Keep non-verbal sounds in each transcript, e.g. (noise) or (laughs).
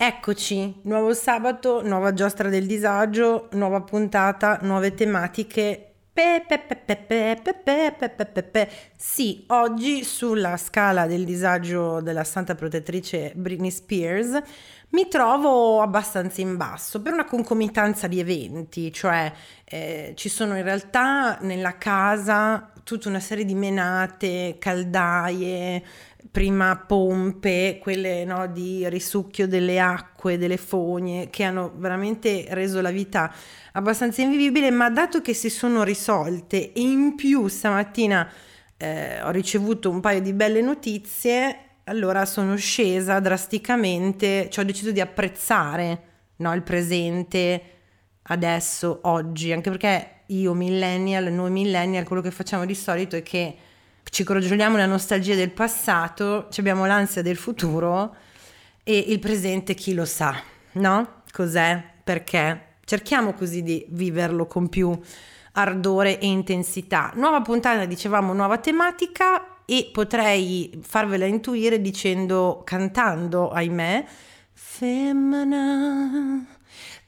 Eccoci, nuovo sabato, nuova giostra del disagio, nuova puntata, nuove tematiche. Sì, oggi sulla scala del disagio della santa protettrice Britney Spears mi trovo abbastanza in basso per una concomitanza di eventi, cioè eh, ci sono in realtà nella casa tutta una serie di menate, caldaie, prima pompe, quelle no, di risucchio delle acque, delle fogne, che hanno veramente reso la vita abbastanza invivibile, ma dato che si sono risolte e in più stamattina eh, ho ricevuto un paio di belle notizie, allora sono scesa drasticamente, cioè ho deciso di apprezzare no, il presente adesso, oggi, anche perché io millennial, noi millennial, quello che facciamo di solito è che ci crogioliamo la nostalgia del passato, abbiamo l'ansia del futuro e il presente chi lo sa, no? Cos'è? Perché? Cerchiamo così di viverlo con più ardore e intensità. Nuova puntata, dicevamo, nuova tematica e potrei farvela intuire dicendo, cantando, ahimè, femmina,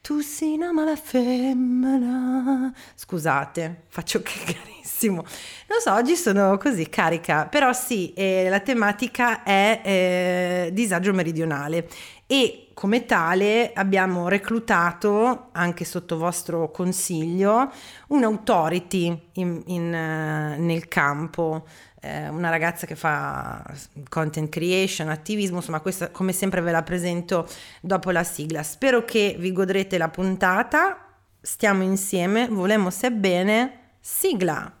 tu sei una mala femmina. Scusate, faccio che carissimo. Non so, oggi sono così carica, però sì, eh, la tematica è eh, disagio meridionale e come tale abbiamo reclutato, anche sotto vostro consiglio, un'autority in, in, uh, nel campo eh, una ragazza che fa content creation, attivismo, insomma questa come sempre ve la presento dopo la sigla. Spero che vi godrete la puntata, stiamo insieme, volemo se bene, sigla!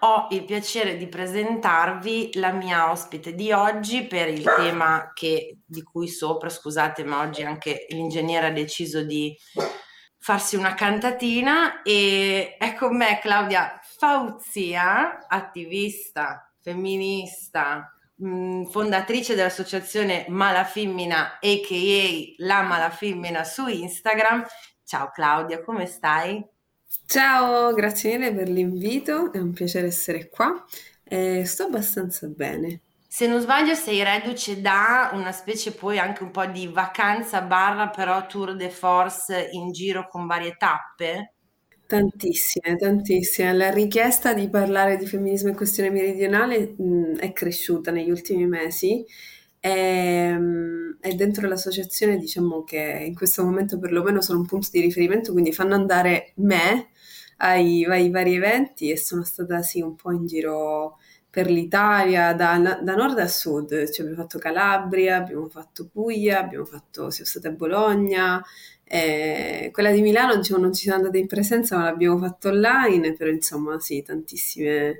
Ho il piacere di presentarvi la mia ospite di oggi per il tema che, di cui sopra, scusate, ma oggi anche l'ingegnere ha deciso di farsi una cantatina e è con me Claudia Fauzia, attivista, femminista, mh, fondatrice dell'associazione Malafimmina, a.k.a. La Malafimmina su Instagram. Ciao Claudia, come stai? Ciao, grazie mille per l'invito, è un piacere essere qua. Eh, sto abbastanza bene. Se non sbaglio sei reduce da una specie poi anche un po' di vacanza barra però tour de force in giro con varie tappe? Tantissime, tantissime. La richiesta di parlare di femminismo e questione meridionale mh, è cresciuta negli ultimi mesi e, ehm, e dentro l'associazione diciamo che in questo momento perlomeno sono un punto di riferimento, quindi fanno andare me ai, ai vari eventi e sono stata sì un po' in giro per l'Italia, da, da, nord a sud, cioè abbiamo fatto Calabria, abbiamo fatto Puglia, abbiamo fatto, siamo state a Bologna, eh, quella di Milano diciamo, non ci siamo andate in presenza ma l'abbiamo fatto online, però insomma sì, tantissimi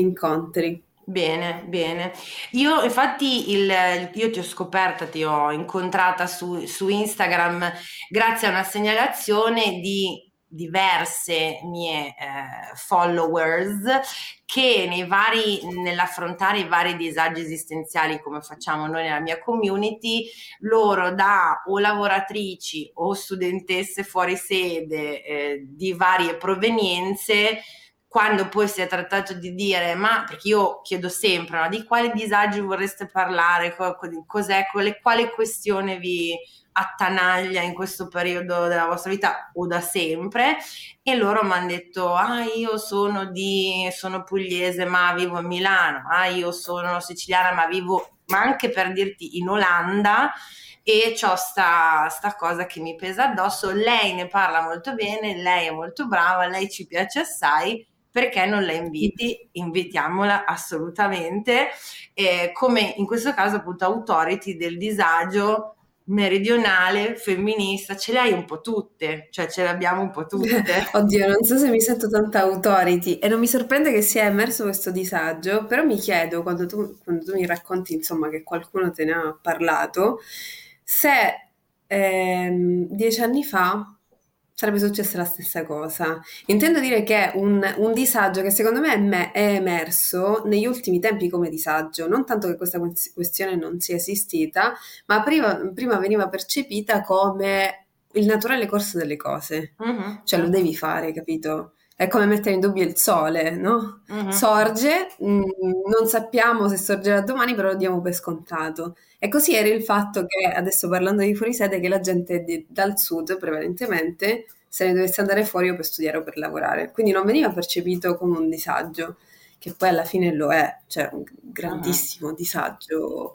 incontri. Bene, bene. Io infatti il, io ti ho scoperta, ti ho incontrata su, su Instagram grazie a una segnalazione di diverse mie eh, followers che nei vari, nell'affrontare i vari disagi esistenziali come facciamo noi nella mia community, loro da o lavoratrici o studentesse fuori sede eh, di varie provenienze quando poi si è trattato di dire, ma perché io chiedo sempre, no, di quali disagi vorreste parlare, cos'è, quale, questione vi attanaglia in questo periodo della vostra vita o da sempre? E loro mi hanno detto ah io sono di sono pugliese ma vivo a Milano. Ah io sono siciliana ma vivo ma anche per dirti in Olanda. E ho sta, sta cosa che mi pesa addosso. Lei ne parla molto bene lei è molto brava lei ci piace assai perché non la inviti? Invitiamola assolutamente, eh, come in questo caso appunto authority del disagio meridionale, femminista, ce le hai un po' tutte, cioè ce le abbiamo un po' tutte. (laughs) Oddio, non so se mi sento tanta authority e non mi sorprende che sia emerso questo disagio, però mi chiedo, quando tu, quando tu mi racconti, insomma, che qualcuno te ne ha parlato, se ehm, dieci anni fa sarebbe successa la stessa cosa. Intendo dire che un, un disagio che secondo me è, me è, emerso negli ultimi tempi come disagio, non tanto che questa questione non sia esistita, ma prima, prima veniva percepita come il naturale corso delle cose. Uh-huh. Cioè lo devi fare, capito? È come mettere in dubbio il sole, no? Uh-huh. Sorge, mh, mm, non sappiamo se sorgerà domani, però lo diamo per scontato. E così era il fatto che, adesso parlando di fuori sede, che la gente di, dal sud prevalentemente se ne dovesse andare fuori o per studiare o per lavorare. Quindi non veniva percepito come un disagio, che poi alla fine lo è, cioè un grandissimo uh-huh. disagio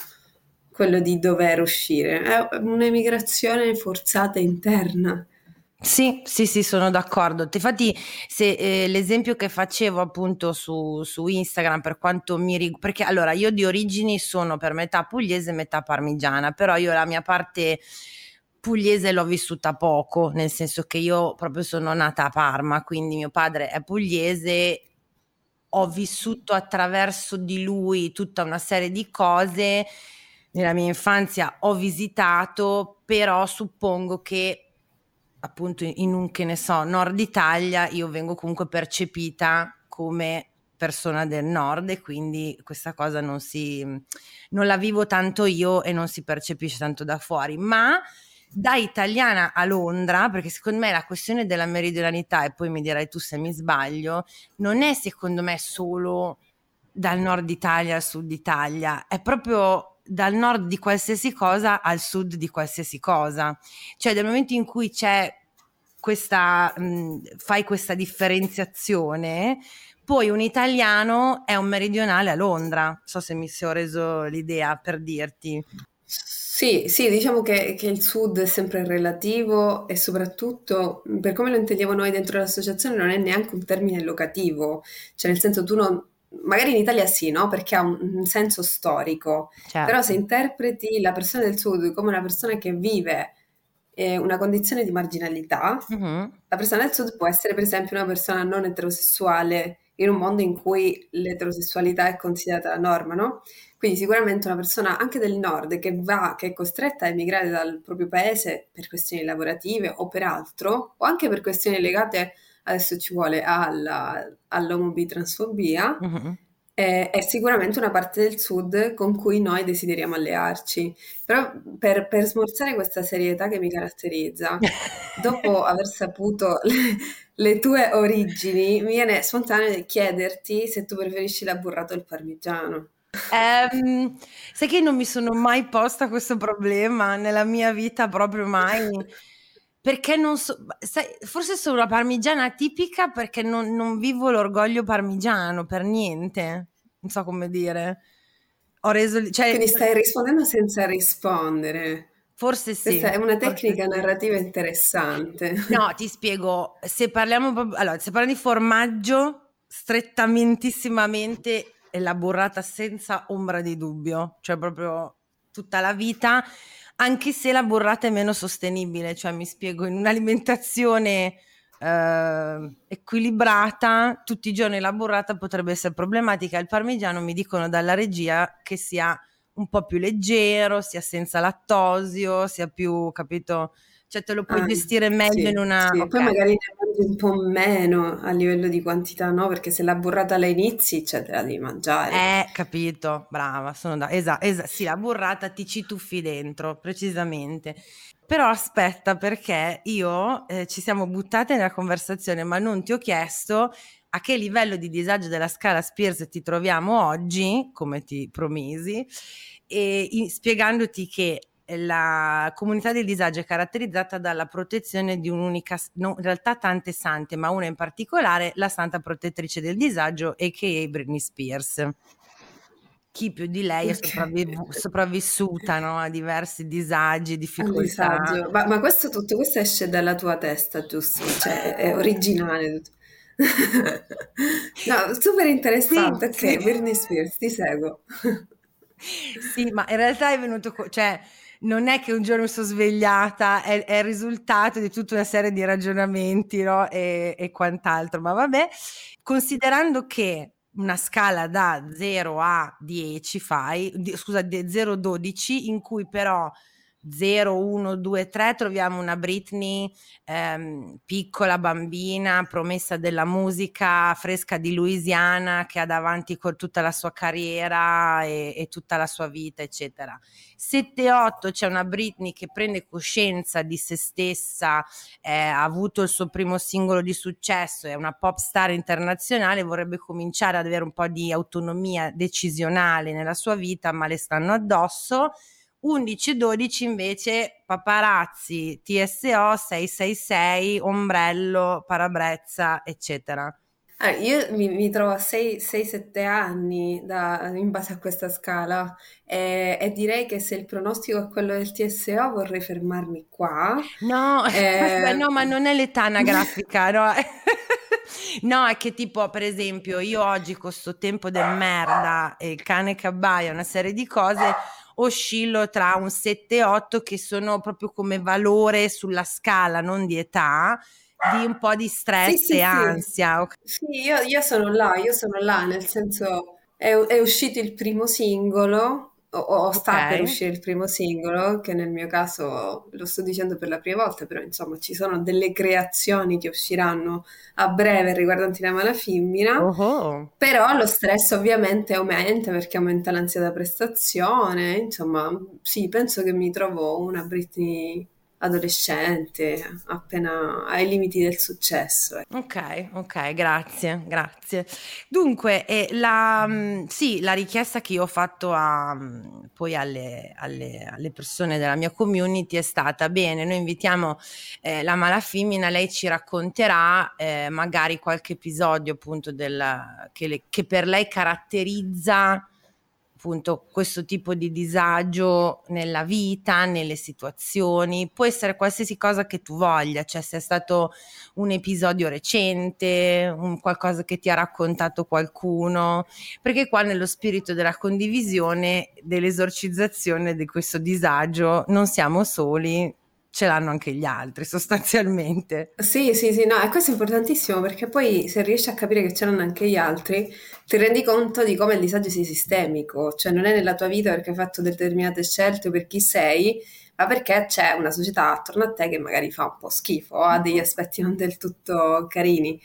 quello di dover uscire. È un'emigrazione forzata interna. Sì, sì, sì, sono d'accordo. Infatti, se eh, l'esempio che facevo appunto su, su Instagram per quanto mi riguarda, perché allora io di origini sono per metà pugliese e metà parmigiana, però io la mia parte pugliese l'ho vissuta poco, nel senso che io proprio sono nata a Parma, quindi mio padre è pugliese, ho vissuto attraverso di lui tutta una serie di cose. Nella mia infanzia ho visitato, però suppongo che appunto in un che ne so, nord Italia, io vengo comunque percepita come persona del nord e quindi questa cosa non si non la vivo tanto io e non si percepisce tanto da fuori, ma da italiana a Londra, perché secondo me la questione della meridionalità, e poi mi dirai tu se mi sbaglio, non è secondo me solo dal nord Italia al sud Italia, è proprio dal nord di qualsiasi cosa al sud di qualsiasi cosa. Cioè, dal momento in cui c'è questa, mh, fai questa differenziazione, poi un italiano è un meridionale a Londra. Non so se mi si ho reso l'idea per dirti. Sì, sì, diciamo che, che il sud è sempre relativo e soprattutto per come lo intendiamo noi dentro l'associazione non è neanche un termine locativo, cioè nel senso tu non, magari in Italia sì, no? Perché ha un, un senso storico, certo. però se interpreti la persona del sud come una persona che vive eh, una condizione di marginalità, uh-huh. la persona del sud può essere per esempio una persona non eterosessuale in un mondo in cui l'eterosessualità è considerata la norma, no? Quindi sicuramente una persona anche del nord che va, che è costretta a emigrare dal proprio paese per questioni lavorative o per altro, o anche per questioni legate adesso ci vuole alla, all'omobitransfobia, uh-huh. è, è, sicuramente una parte del sud con cui noi desideriamo allearci. Però per, per smorzare questa serietà che mi caratterizza, (laughs) dopo aver saputo (laughs) le, le, tue origini, mi viene spontaneo chiederti se tu preferisci la burrata o il parmigiano. Um, sai che non mi sono mai posta questo problema nella mia vita, proprio mai (laughs) perché non so, sai, forse sono una parmigiana tipica perché non, non, vivo l'orgoglio parmigiano per niente, non so come dire. Ho reso, cioè, Quindi stai rispondendo senza rispondere. Forse sì. Questa è una tecnica sì. narrativa interessante. No, ti spiego, se parliamo, allora, se parliamo di formaggio, strettamentissimamente è la burrata senza ombra di dubbio, cioè proprio tutta la vita anche se la burrata è meno sostenibile, cioè mi spiego, in un'alimentazione eh, equilibrata, tutti i giorni la burrata potrebbe essere problematica. Il parmigiano mi dicono dalla regia che sia un po' più leggero, sia senza lattosio, sia più, capito? Cioè te lo puoi ah, gestire meglio sì, in una... Sì. Okay. Poi magari ne mangi un po' meno a livello di quantità, no? Perché se la burrata la inizi, cioè te la devi mangiare. Eh, capito, brava, sono da... Esatto, esa- sì, la burrata ti ci tuffi dentro, precisamente. Però aspetta, perché io eh, ci siamo buttate nella conversazione, ma non ti ho chiesto a che livello di disagio della scala Spears ti troviamo oggi, come ti promisi, e in, spiegandoti che la comunità del disagio è caratterizzata dalla protezione di un'unica, no, in realtà tante sante, ma una in particolare, la santa protettrice del disagio, e che è Britney Spears. Chi più di lei è sopravviv- sopravvissuta no? a diversi disagi, difficoltà. Ma, ma, questo, tutto questo esce dalla tua testa, giusto? Cioè, è originale. No, super interessante. Sì, ok, sì. Britney Spears, ti seguo. sì, ma in realtà è venuto, co- cioè, non è che un giorno mi sono svegliata, è, è, il risultato di tutta una serie di ragionamenti no? e, e quant'altro, ma vabbè, considerando che una scala da 0 a 10 fai, scusa, 0 a 12, in cui però 0, 1, 2, 3 troviamo una Britney ehm, piccola bambina, promessa della musica fresca di Louisiana che ha davanti con tutta la sua carriera e, e tutta la sua vita, eccetera. 7, 8 c'è una Britney che prende coscienza di se stessa, eh, ha avuto il suo primo singolo di successo, è una pop star internazionale, vorrebbe cominciare ad avere un po' di autonomia decisionale nella sua vita, ma le stanno addosso 11 e 12 invece paparazzi, TSO 666, ombrello, parabrezza, eccetera. Ah, io mi, mi, trovo a 6-7 anni da, in base a questa scala e, e, direi che se il pronostico è quello del TSO vorrei fermarmi qua. No, (laughs) eh... no ma non è l'età anagrafica, no? (laughs) no, è che tipo, per esempio, io oggi con questo tempo del merda e il cane che abbaia, una serie di cose, oscillo tra un 7 e 8 che sono proprio come valore sulla scala, non di età, di un po' di stress sì, sì, e ansia. Sì, io, io, sono là, io sono là, nel senso è, è uscito il primo singolo o, sta per uscire il primo singolo, che nel mio caso lo sto dicendo per la prima volta, però insomma ci sono delle creazioni che usciranno a breve riguardanti la mala femmina, uh-huh. però lo stress ovviamente aumenta perché aumenta l'ansia da prestazione, insomma sì, penso che mi trovo una Britney adolescente, appena ai limiti del successo. Ecco. Ok, ok, grazie, grazie. Dunque, eh, la, mm, sì, la richiesta che io ho fatto a, mm, poi alle, alle, alle, persone della mia community è stata, bene, noi invitiamo eh, la Malafimina, lei ci racconterà eh, magari qualche episodio appunto del, che, le, che per lei caratterizza appunto questo tipo di disagio nella vita, nelle situazioni, può essere qualsiasi cosa che tu voglia, cioè se è stato un episodio recente, un qualcosa che ti ha raccontato qualcuno, perché qua nello spirito della condivisione, dell'esorcizzazione di questo disagio non siamo soli, ce l'hanno anche gli altri sostanzialmente. Sì, sì, sì, no, e questo è importantissimo perché poi se riesci a capire che ce l'hanno anche gli altri, ti rendi conto di come il disagio sia sistemico, cioè non è nella tua vita perché hai fatto determinate scelte o per chi sei, ma perché c'è una società attorno a te che magari fa un po' schifo, ha degli aspetti non del tutto carini.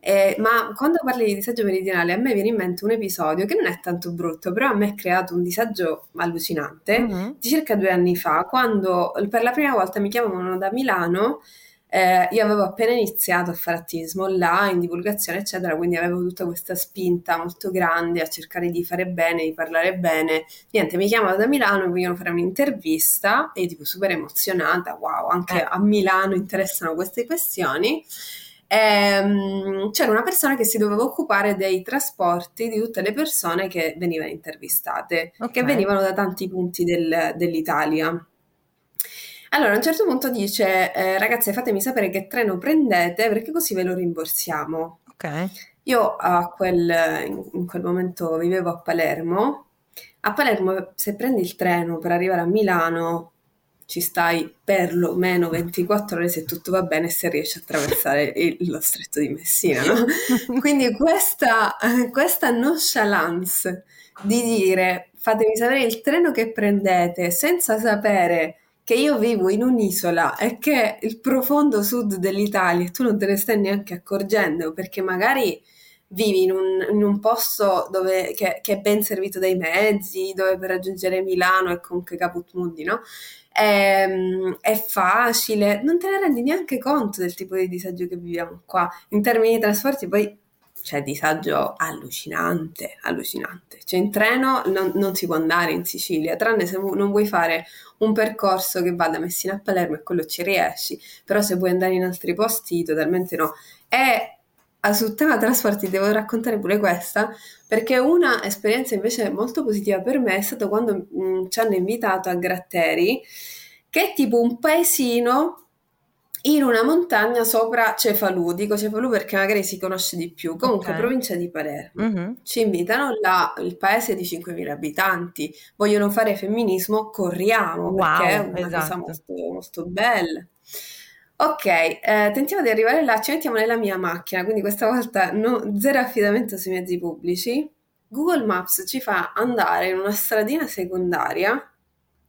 Eh, ma quando parli di disagio meridionale, a me viene in mente un episodio che non è tanto brutto, però a me ha creato un disagio allucinante mm-hmm. di circa due anni fa, quando per la prima volta mi chiamavano da Milano eh, io avevo appena iniziato a fare attivismo online, divulgazione, eccetera, quindi avevo tutta questa spinta molto grande a cercare di fare bene, di parlare bene. Niente, mi chiamano da Milano e vogliono fare un'intervista e tipo super emozionata, wow, anche eh. a Milano interessano queste questioni. Ehm, c'era una persona che si doveva occupare dei trasporti di tutte le persone che venivano intervistate, okay. che venivano da tanti punti del, dell'Italia. Allora, a un certo punto dice, eh, ragazze, fatemi sapere che treno prendete perché così ve lo rimborsiamo. Ok. Io a quel, in quel momento vivevo a Palermo. A Palermo, se prendi il treno per arrivare a Milano, ci stai per lo meno 24 ore se tutto va bene se riesci a attraversare (laughs) il, lo stretto di Messina. No? (laughs) Quindi questa, questa nonchalance di dire fatemi sapere il treno che prendete senza sapere che io vivo in un'isola e che il profondo sud dell'Italia tu non te ne stai neanche accorgendo perché magari vivi in un, in un posto dove, che, che, è ben servito dai mezzi, dove per raggiungere Milano è comunque caput mundi, no? È, ehm, è, facile, non te ne rendi neanche conto del tipo di disagio che viviamo qua. In termini di trasporti poi c'è disagio allucinante, allucinante. Cioè in treno non, non, si può andare in Sicilia, tranne se non vuoi fare un percorso che va da Messina a Palermo e quello ci riesci, però se vuoi andare in altri posti totalmente no. E sul tema trasporti devo raccontare pure questa, perché una esperienza invece molto positiva per me è stata quando mh, ci hanno invitato a Gratteri, che è tipo un paesino in una montagna sopra Cefalù, dico Cefalù perché magari si conosce di più, comunque Ok. provincia di Palermo. Mhm. Ci invitano là, il paese di 5.000 abitanti, vogliono fare femminismo, corriamo perché è Wow, una cosa esatto. molto, molto bella. Ok, eh, tentiamo di arrivare là, ci mettiamo nella mia macchina, quindi questa volta no- zero affidamento sui mezzi pubblici. Google Maps ci fa andare in una stradina secondaria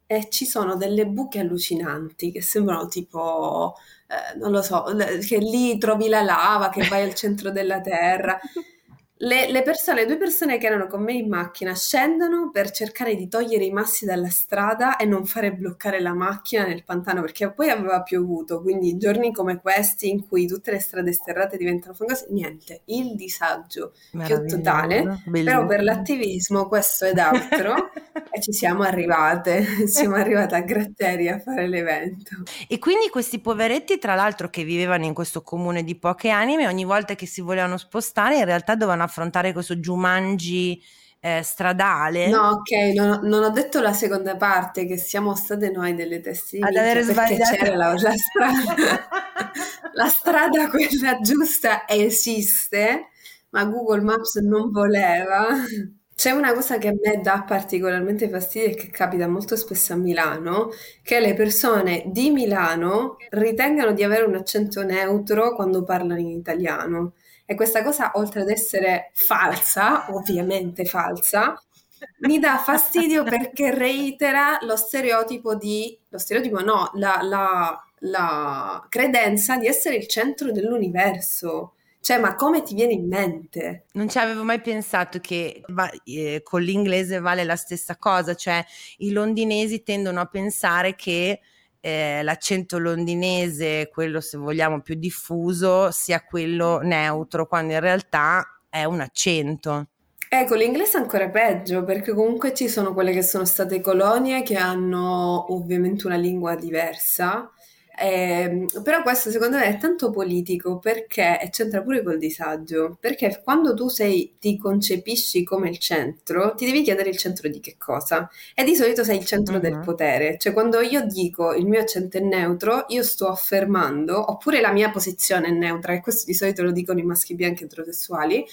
e ci sono delle buche allucinanti che sembrano tipo, eh, non lo so, che lì trovi la lava, che vai al centro della terra. (laughs) Le, le persone, le due persone che erano con me in macchina scendono per cercare di togliere i massi dalla strada e non fare bloccare la macchina nel pantano perché poi aveva piovuto, quindi giorni come questi in cui tutte le strade sterrate diventano fangose, niente, il disagio più totale, Meraviglioso, però per bellissimo. l'attivismo questo ed altro (laughs) e ci siamo arrivate, (laughs) siamo arrivate a Gratteri a fare l'evento. E quindi questi poveretti, tra l'altro, che vivevano in questo comune di poche anime, ogni volta che si volevano spostare, in realtà dovevano affrontare questo Jumanji eh, stradale No, ok, non ho, non ho detto la seconda parte, che siamo state noi delle teste ad perché sbagliato. c'era la, la strada, (laughs) la strada quella giusta esiste, ma Google Maps non voleva. C'è una cosa che a me dà particolarmente fastidio e che capita molto spesso a Milano, che le persone di Milano ritengano di avere un accento neutro quando parlano in italiano. E questa cosa, oltre ad essere falsa, ovviamente falsa, mi dà fastidio (laughs) perché reitera lo stereotipo di, lo stereotipo no, la, la- la credenza di essere il centro dell'universo. Cioè, ma come ti viene in mente? Non ci avevo mai pensato che va- eh, con l'inglese vale la stessa cosa, cioè i londinesi tendono a pensare che eh, l'accento londinese, quello se vogliamo più diffuso, sia quello neutro, quando in realtà è un accento. Ecco, l'inglese è ancora peggio perché comunque ci sono quelle che sono state colonie che hanno ovviamente una lingua diversa, Ehm, però questo secondo me è tanto politico perché, e c'entra pure col disagio, perché quando tu sei, ti concepisci come il centro, ti devi chiedere il centro di che cosa? E di solito sei il centro del Mhm. potere, cioè quando io dico il mio accento è neutro, io sto affermando, oppure la mia posizione è neutra, e questo di solito lo dicono i maschi bianchi eterosessuali,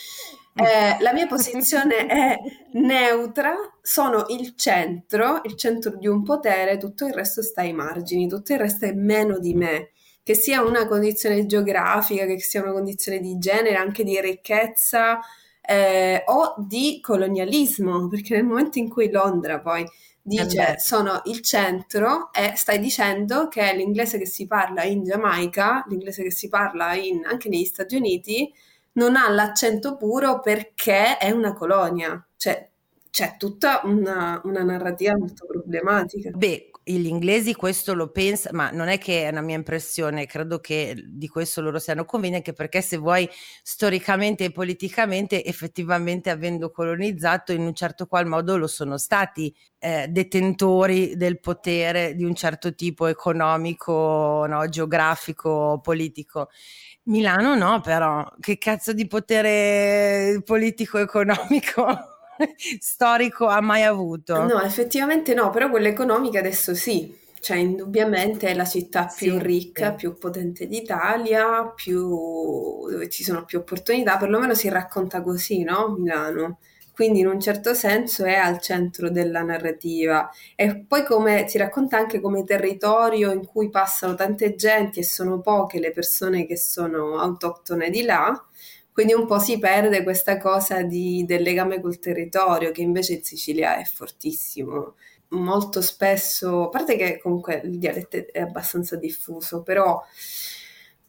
eh, la mia posizione è neutra, sono il centro, il centro di un potere, tutto il resto sta ai margini, tutto il resto è meno di me. Che sia una condizione geografica, che sia una condizione di genere, anche di ricchezza eh, o di colonialismo, perché nel momento in cui Londra poi dice Eh sono il centro e stai dicendo che l'inglese che si parla in Giamaica, l'inglese che si parla in- anche negli Stati Uniti, non ha l'accento puro perché è una colonia. Cioè, c'è tutta una, una narrativa molto problematica. Beh, gli inglesi questo lo pensano, ma non è che è una mia impressione, credo che di questo loro siano convinti, anche perché se vuoi storicamente e politicamente, effettivamente avendo colonizzato, in un certo qual modo lo sono stati eh, detentori del potere di un certo tipo economico, no, geografico, politico. Milano no, però, che cazzo di potere politico-economico (laughs) storico ha mai avuto? No, effettivamente no, però quella economica adesso sì. Cioè, indubbiamente è la città più Sì, ricca, sì. più potente d'Italia, più... dove ci sono più opportunità, perlomeno si racconta così, no? Milano. Quindi in un certo senso è al centro della narrativa. E poi come si racconta anche come territorio in cui passano tante genti e sono poche le persone che sono autoctone di là. Quindi un po' si perde questa cosa di- del legame col territorio, che invece in Sicilia è fortissimo. Molto spesso, a parte che comunque il dialetto è abbastanza diffuso, però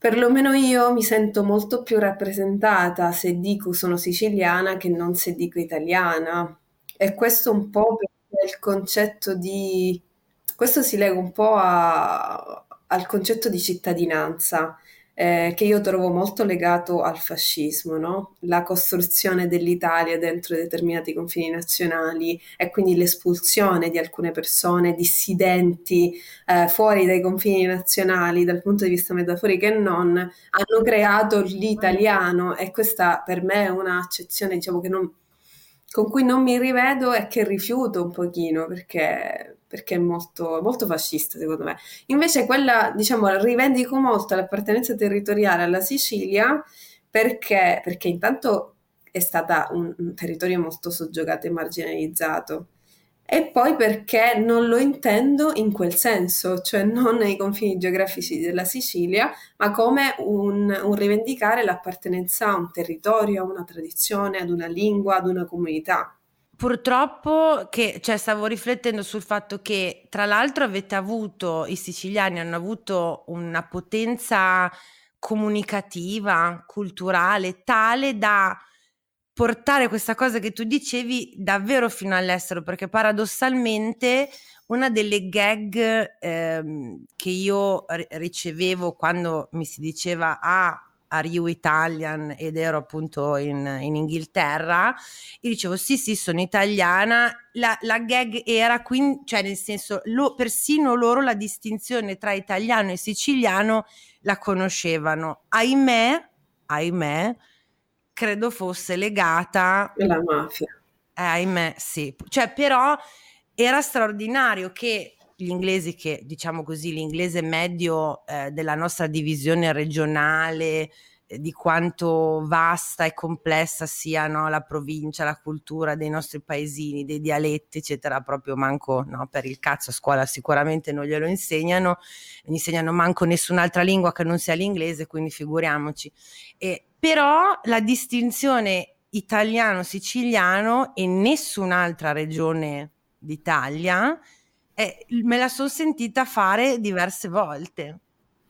perlomeno io mi sento molto più rappresentata se dico sono siciliana che non se dico italiana. E questo un po' perché il concetto di... Questo si lega un po' a- al concetto di cittadinanza eh, che io trovo molto legato al fascismo, no? La costruzione dell'Italia dentro determinati confini nazionali e quindi l'espulsione di alcune persone dissidenti eh, fuori dai confini nazionali dal punto di vista metaforico e non, hanno creato l'italiano e questa per me è un'accezione, diciamo, non con cui non mi rivedo e che rifiuto un pochino perché, perché è molto, molto fascista secondo me. Invece quella, diciamo, rivendico molto l'appartenenza territoriale alla Sicilia perché, perché intanto è stata un, un territorio molto soggiogato e marginalizzato e poi perché non lo intendo in quel senso, cioè non nei confini geografici della Sicilia, ma come un, un, rivendicare l'appartenenza a un territorio, a una tradizione, ad una lingua, ad una comunità. Purtroppo che, cioè, stavo riflettendo sul fatto che tra l'altro avete avuto, i siciliani hanno avuto una potenza comunicativa, culturale, tale da portare questa cosa che tu dicevi davvero fino all'estero, perché paradossalmente una delle gag ehm, che io ricevevo quando mi si diceva ah Are you Italian? ed ero appunto in, in Inghilterra, io dicevo sì sì sono italiana, la, la gag era quindi, cioè nel senso lo, persino loro la distinzione tra italiano e siciliano la conoscevano, ahimè, ahimè, credo fosse legata alla mafia. Eh, ahimè, sì. Cioè, però era straordinario che gli inglesi, che diciamo così, l'inglese medio eh, della nostra divisione regionale, eh, di quanto vasta e complessa sia no, la provincia, la cultura dei nostri paesini, dei dialetti, eccetera, proprio manco no, per il cazzo a scuola sicuramente non glielo insegnano, non insegnano manco nessun'altra lingua che non sia l'inglese, quindi figuriamoci. E però la distinzione italiano-siciliano e nessun'altra regione d'Italia eh, me la sono sentita fare diverse volte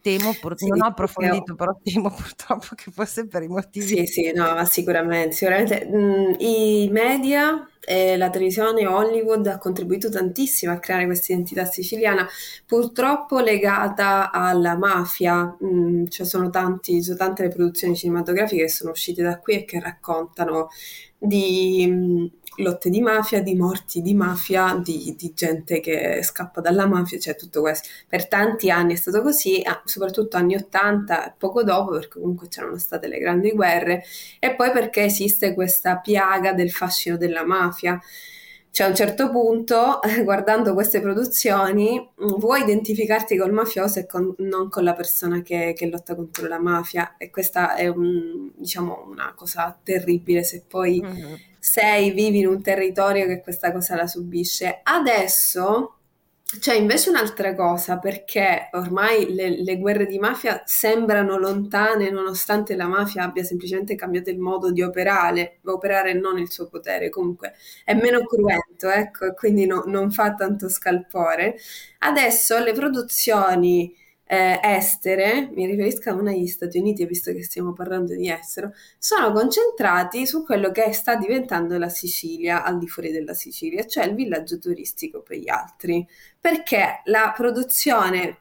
temo, pur- sì, non ho approfondito, io... però temo purtroppo che fosse per i motivi. Sì, sì, no, ma sicuramente, sicuramente mh, mm, i media e la televisione Hollywood ha contribuito tantissimo a creare questa identità siciliana, purtroppo legata alla mafia, mh, mm, cioè sono, tanti, sono tante le produzioni cinematografiche che sono uscite da qui e che raccontano di mm, lotte di mafia, di morti di mafia, di, di, gente che scappa dalla mafia, cioè tutto questo. Per tanti anni è stato così, soprattutto anni 80 e poco dopo, perché comunque c'erano state le grandi guerre, e poi perché esiste questa piaga del fascino della mafia. Cioè a un certo punto, (laughs) guardando queste produzioni, mm, vuoi identificarti col mafioso e con, non con la persona che, che, lotta contro la mafia. E questa è un, diciamo, una cosa terribile se poi mm-hmm. sei, vivi in un territorio che questa cosa la subisce. Adesso c'è invece un'altra cosa, perché ormai le, le, guerre di mafia sembrano lontane nonostante la mafia abbia semplicemente cambiato il modo di operare, operare non il suo potere, comunque è meno cruento, ecco, e quindi no, non fa tanto scalpore. Adesso le produzioni eh, estere, mi riferisco a una degli Stati Uniti, visto che stiamo parlando di estero, sono concentrati su quello che sta diventando la Sicilia al di fuori della Sicilia, cioè il villaggio turistico per gli altri, perché la produzione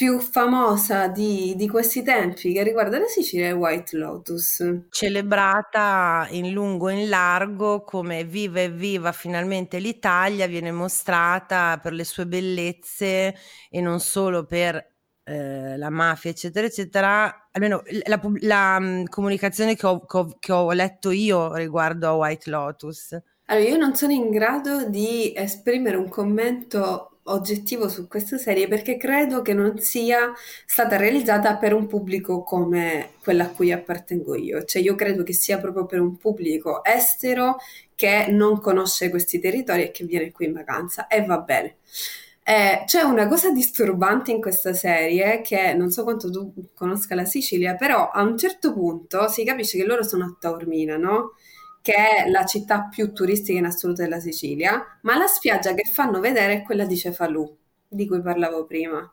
più famosa di, di, questi tempi che riguarda la Sicilia è White Lotus. Celebrata in lungo e in largo come viva e viva finalmente l'Italia, viene mostrata per le sue bellezze e non solo per eh, la mafia, eccetera, eccetera, almeno la, la um, comunicazione che ho, che, ho, che ho, letto io riguardo a White Lotus. Allora, io non sono in grado di esprimere un commento oggettivo su questa serie perché credo che non sia stata realizzata per un pubblico come quella a cui appartengo io, cioè io credo che sia proprio per un pubblico estero che non conosce questi territori e che viene qui in vacanza e va bene. Eh, c'è una cosa disturbante in questa serie che non so quanto tu conosca la Sicilia, però a un certo punto si capisce che loro sono a Taormina, no? Che è la città più turistica in assoluto della Sicilia, ma la spiaggia che fanno vedere è quella di Cefalù, di cui parlavo prima.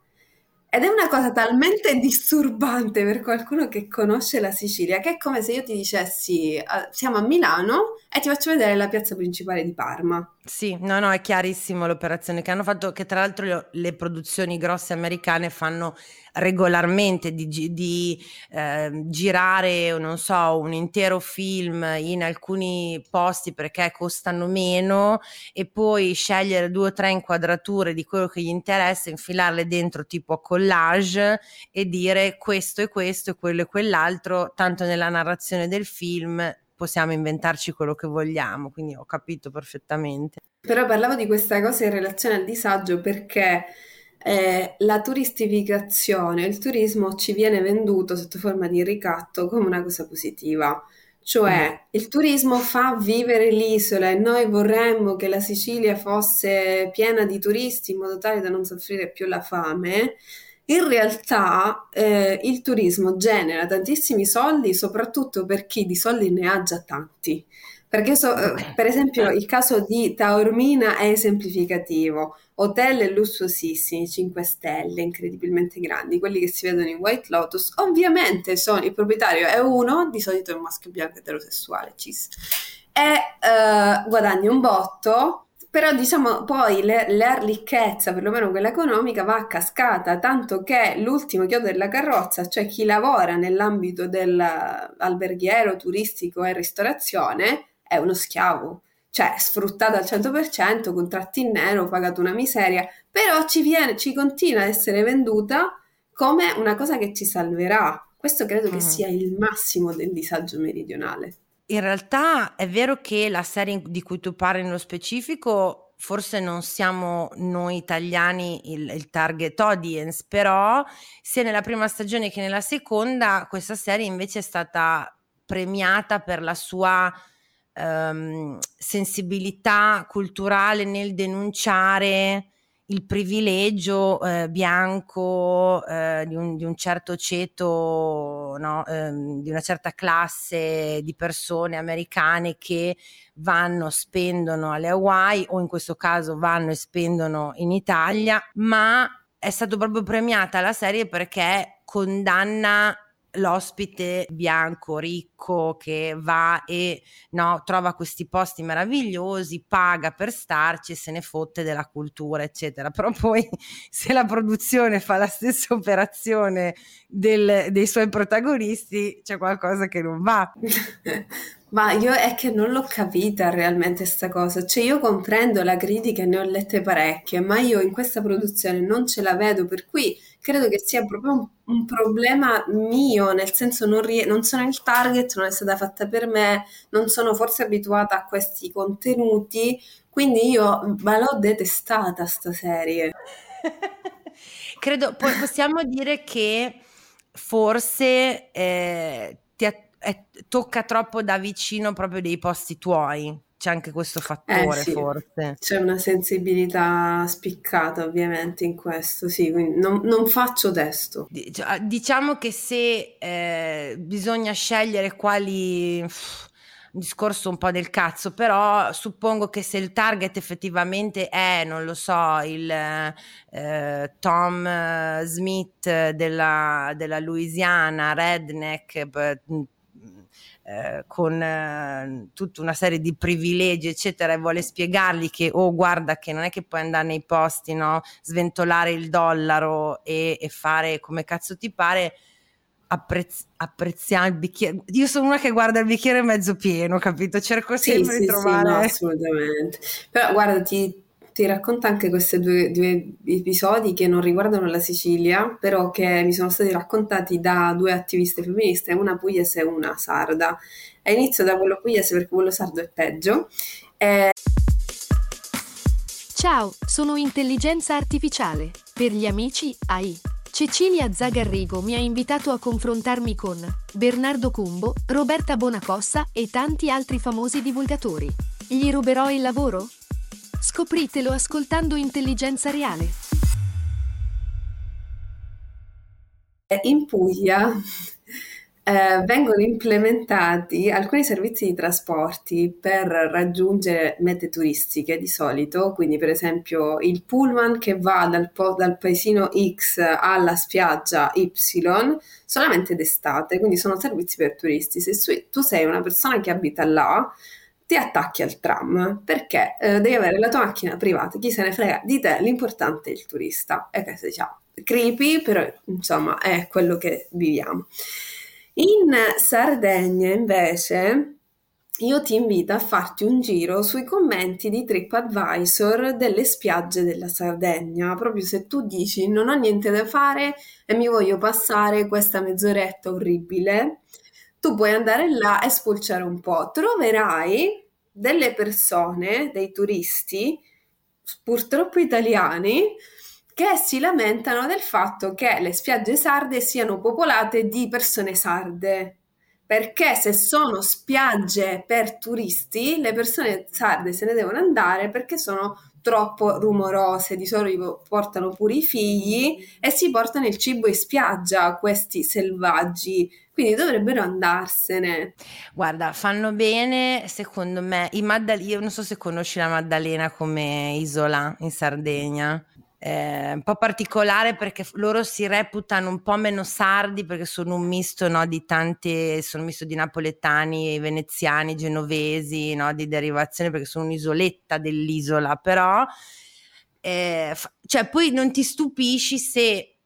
Ed è una cosa talmente disturbante per qualcuno che conosce la Sicilia, che è come se io ti dicessi siamo a Milano e ti faccio vedere la piazza principale di Parma. Sì, no, no, è chiarissimo l'operazione che hanno fatto, che tra l'altro le produzioni grosse americane fanno regolarmente di, di eh, girare, non so, un intero film in alcuni posti perché costano meno e poi scegliere due o tre inquadrature di quello che gli interessa, infilarle dentro tipo a collage e dire questo e questo e quello e quell'altro, tanto nella narrazione del film possiamo inventarci quello che vogliamo, quindi ho capito perfettamente. Però parlavo di questa cosa in relazione al disagio perché eh, la turistificazione, il turismo ci viene venduto sotto forma di ricatto come una cosa positiva. Cioè, mm. il turismo fa vivere l'isola e noi vorremmo che la Sicilia fosse piena di turisti in modo tale da non soffrire più la fame. In realtà eh, il turismo genera tantissimi soldi, soprattutto per chi di soldi ne ha già tanti. Perché so, eh, per esempio il caso di Taormina è esemplificativo, hotel lussuosissimi, 5 stelle, incredibilmente grandi, quelli che si vedono in White Lotus, ovviamente sono, il proprietario è uno, di solito è un maschio bianco eterosessuale, cis, e uh, guadagni un botto, però diciamo poi le, la ricchezza, perlomeno quella economica, va a cascata, tanto che l'ultimo chiodo della carrozza, cioè chi lavora nell'ambito dell'alberghiero, turistico e ristorazione, è uno schiavo, cioè sfruttato al 100%, contratti in nero, pagato una miseria, però ci, viene, ci continua a essere venduta come una cosa che ci salverà. Questo credo che mm. sia il massimo del disagio meridionale. In realtà è vero che la serie di cui tu parli nello specifico forse non siamo noi italiani il, il, target audience, però sia nella prima stagione che nella seconda questa serie invece è stata premiata per la sua ehm, sensibilità culturale nel denunciare il privilegio eh, bianco eh, di, un, di, un, certo ceto, no? ehm, di una certa classe di persone americane che vanno, spendono alle Hawaii o in questo caso vanno e spendono in Italia, ma è stato proprio premiata la serie perché condanna l'ospite bianco ricco che va e no, trova questi posti meravigliosi, paga per starci e se ne fotte della cultura, eccetera. (laughs) Però poi se la produzione fa la stessa operazione del, dei suoi protagonisti, c'è qualcosa che non va. (laughs) Ma io è che non l'ho capita realmente questa cosa, cioè io comprendo la critica ne ho lette parecchie, ma io in questa produzione non ce la vedo, per cui credo che sia proprio un, un problema mio, nel senso non, rie- non sono il target, non è stata fatta per me, non sono forse abituata a questi contenuti, quindi io ma l'ho detestata sta serie. (laughs) credo, possiamo dire che forse eh, ti ha è, tocca troppo da vicino proprio dei posti tuoi. C'è anche questo fattore, eh sì, forse. C'è una sensibilità spiccata, ovviamente, in questo, sì, quindi non, non faccio testo. Cioè, diciamo che se eh, bisogna scegliere quali. un discorso un po' del cazzo, però suppongo che se il target effettivamente è, non lo so, il eh, Tom Smith della, della Louisiana, redneck, eh, con eh, tutta una serie di privilegi, eccetera, e vuole spiegargli che, oh, guarda, che non è che puoi andare nei posti, no? Sventolare il dollaro e, e fare come cazzo ti pare. Apprezz- apprezziamo il bicchiere. Io sono una che guarda il bicchiere mezzo pieno, capito? Cerco sempre sì, di sì, trovare. Sì, no, assolutamente. Però guarda, ti, ti racconta anche questi due, due, episodi che non riguardano la Sicilia, però che mi sono stati raccontati da due attiviste femministe, una pugliese e una sarda. E inizio da quello pugliese perché quello sardo è peggio. E... Ciao, sono intelligenza artificiale. Per gli amici AI. Cecilia Zagarrigo mi ha invitato a confrontarmi con Bernardo Cumbo, Roberta Bonacossa e tanti altri famosi divulgatori. Gli ruberò il lavoro? Scopritelo ascoltando Intelligenza Reale. In Puglia eh, vengono implementati alcuni servizi di trasporti per raggiungere mete turistiche di solito, quindi per esempio il pullman che va dal, po- dal paesino X alla spiaggia Y solamente d'estate, quindi sono servizi per turisti. Se tu sei una persona che abita là, ti attacchi al tram perché eh, devi avere la tua macchina privata, chi se ne frega di te, l'importante è il turista. E questo diciamo creepy, però insomma è quello che viviamo. In Sardegna invece io ti invito a farti un giro sui commenti di TripAdvisor delle spiagge della Sardegna, proprio se tu dici non ho niente da fare e mi voglio passare questa mezz'oretta orribile tu puoi andare là e spulciare un po'. Troverai delle persone, dei turisti, purtroppo italiani, che si lamentano del fatto che le spiagge sarde siano popolate di persone sarde. Perché se sono spiagge per turisti, le persone sarde se ne devono andare perché sono troppo rumorose, di solito portano pure i figli e si portano il cibo in spiaggia, questi selvaggi, quindi dovrebbero andarsene. Guarda, fanno bene, secondo me, i Maddal- io non so se conosci la Maddalena come isola in Sardegna, eh, un po' particolare perché loro si reputano un po' meno sardi perché sono un misto no, di tante, sono un misto di napoletani, veneziani, genovesi, no, di derivazione perché sono un'isoletta dell'isola, però eh, cioè poi non ti stupisci se